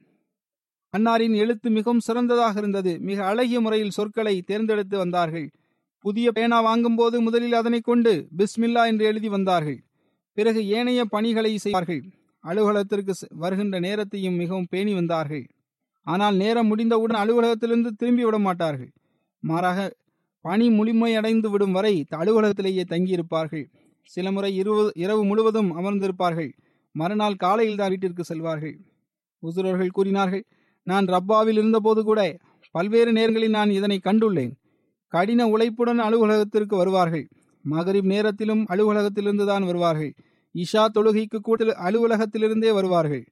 அன்னாரின் எழுத்து மிகவும் சிறந்ததாக இருந்தது. மிக அழகிய முறையில் சொற்களை தேர்ந்தெடுத்து வந்தார்கள். புதிய பேனா வாங்கும்போது முதலில் அதனை கொண்டு பிஸ்மில்லா என்று எழுதி வந்தார்கள். பிறகு ஏனைய பணிகளை செய்வார்கள். அலுவலகத்திற்கு வருகின்ற நேரத்தையும் மிகவும் பேணி வந்தார்கள். ஆனால் நேரம் முடிந்தவுடன் அலுவலகத்திலிருந்து திரும்பி விட மாட்டார்கள். மாறாக பணி முழுமையடைந்து விடும் வரை அலுவலகத்திலேயே தங்கியிருப்பார்கள். சில முறை இருபது இரவு முழுவதும் அமர்ந்திருப்பார்கள். மறுநாள் காலையில் தான் வீட்டிற்கு செல்வார்கள். உசுரர்கள் கூறினார்கள் நான் ரப்பாவில் இருந்தபோது கூட பல்வேறு நேரங்களில் நான் இதனை கண்டுள்ளேன். கடின உழைப்புடன் அலுவலகத்திற்கு வருவார்கள். மகரிப் நேரத்திலும் அலுவலகத்திலிருந்து தான் வருவார்கள். இஷா தொழுகைக்கு கூட அலுவலகத்திலிருந்தே வருவார்கள்.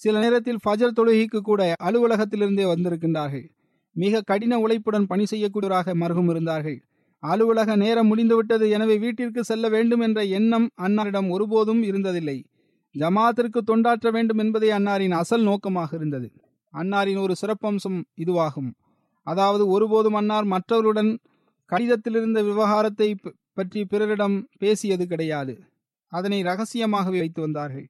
சில நேரத்தில் ஃபஜர் தொழுகைக்கு கூட அலுவலகத்திலிருந்தே வந்திருக்கின்றார்கள். மிக கடின உழைப்புடன் பணி செய்யக்கூடியவராக மருகும் இருந்தார்கள். அலுவலக நேரம் முடிந்துவிட்டது எனவே வீட்டிற்கு செல்ல வேண்டும் என்ற எண்ணம் அன்னாரிடம் ஒருபோதும் இருந்ததில்லை. ஜமாத்திற்கு தொண்டாற்ற வேண்டும் என்பதே அன்னாரின் அசல் நோக்கமாக இருந்தது. அன்னாரின் ஒரு சிறப்பம்சம் இதுவாகும். அதாவது ஒருபோதும் அன்னார் மற்றவருடன் கடிதத்திலிருந்த விவகாரத்தை பற்றி பிறரிடம் பேசியது கிடையாது. அதனை ரகசியமாகவே வைத்து வந்தார்கள்.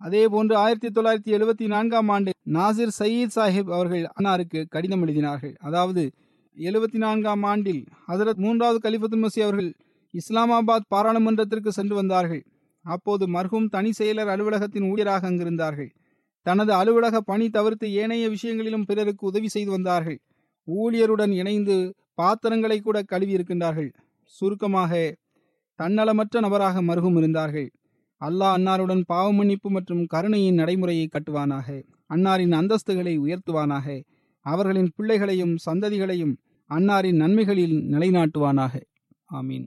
அதே போன்று ஆயிரத்தி தொள்ளாயிரத்தி எழுபத்தி நான்காம் ஆண்டு நாசிர் சயீத் சாஹிப் அவர்கள் அன்னாருக்கு கடிதம் எழுதினார்கள். அதாவது எழுபத்தி நான்காம் ஆண்டில் ஹசரத் மூன்றாவது கலிஃபத்துல் மசி அவர்கள் இஸ்லாமாபாத் பாராளுமன்றத்திற்கு சென்று வந்தார்கள். அப்போது மர்ஹூம் தனி செயலர் அலுவலகத்தின் ஊழியராக அங்கிருந்தார்கள். தனது அலுவலக பணி தவிர்த்து ஏனைய விஷயங்களிலும் பிறருக்கு உதவி செய்து வந்தார்கள். ஊழியருடன் இணைந்து பாத்திரங்களை கூட கழுவி இருக்கின்றார்கள். சுருக்கமாக தன்னலமற்ற நபராக மருகும் இருந்தார்கள். அல்லாஹ் அன்னாருடன் பாவமன்னிப்பு மற்றும் கருணையின் நடைமுறையை கட்டுவானாக. அன்னாரின் அந்தஸ்துகளை உயர்த்துவானாக. அவர்களின் பிள்ளைகளையும் சந்ததிகளையும் அன்னாரின் நன்மைகளில் நிலைநாட்டுவானாக. ஆமீன்.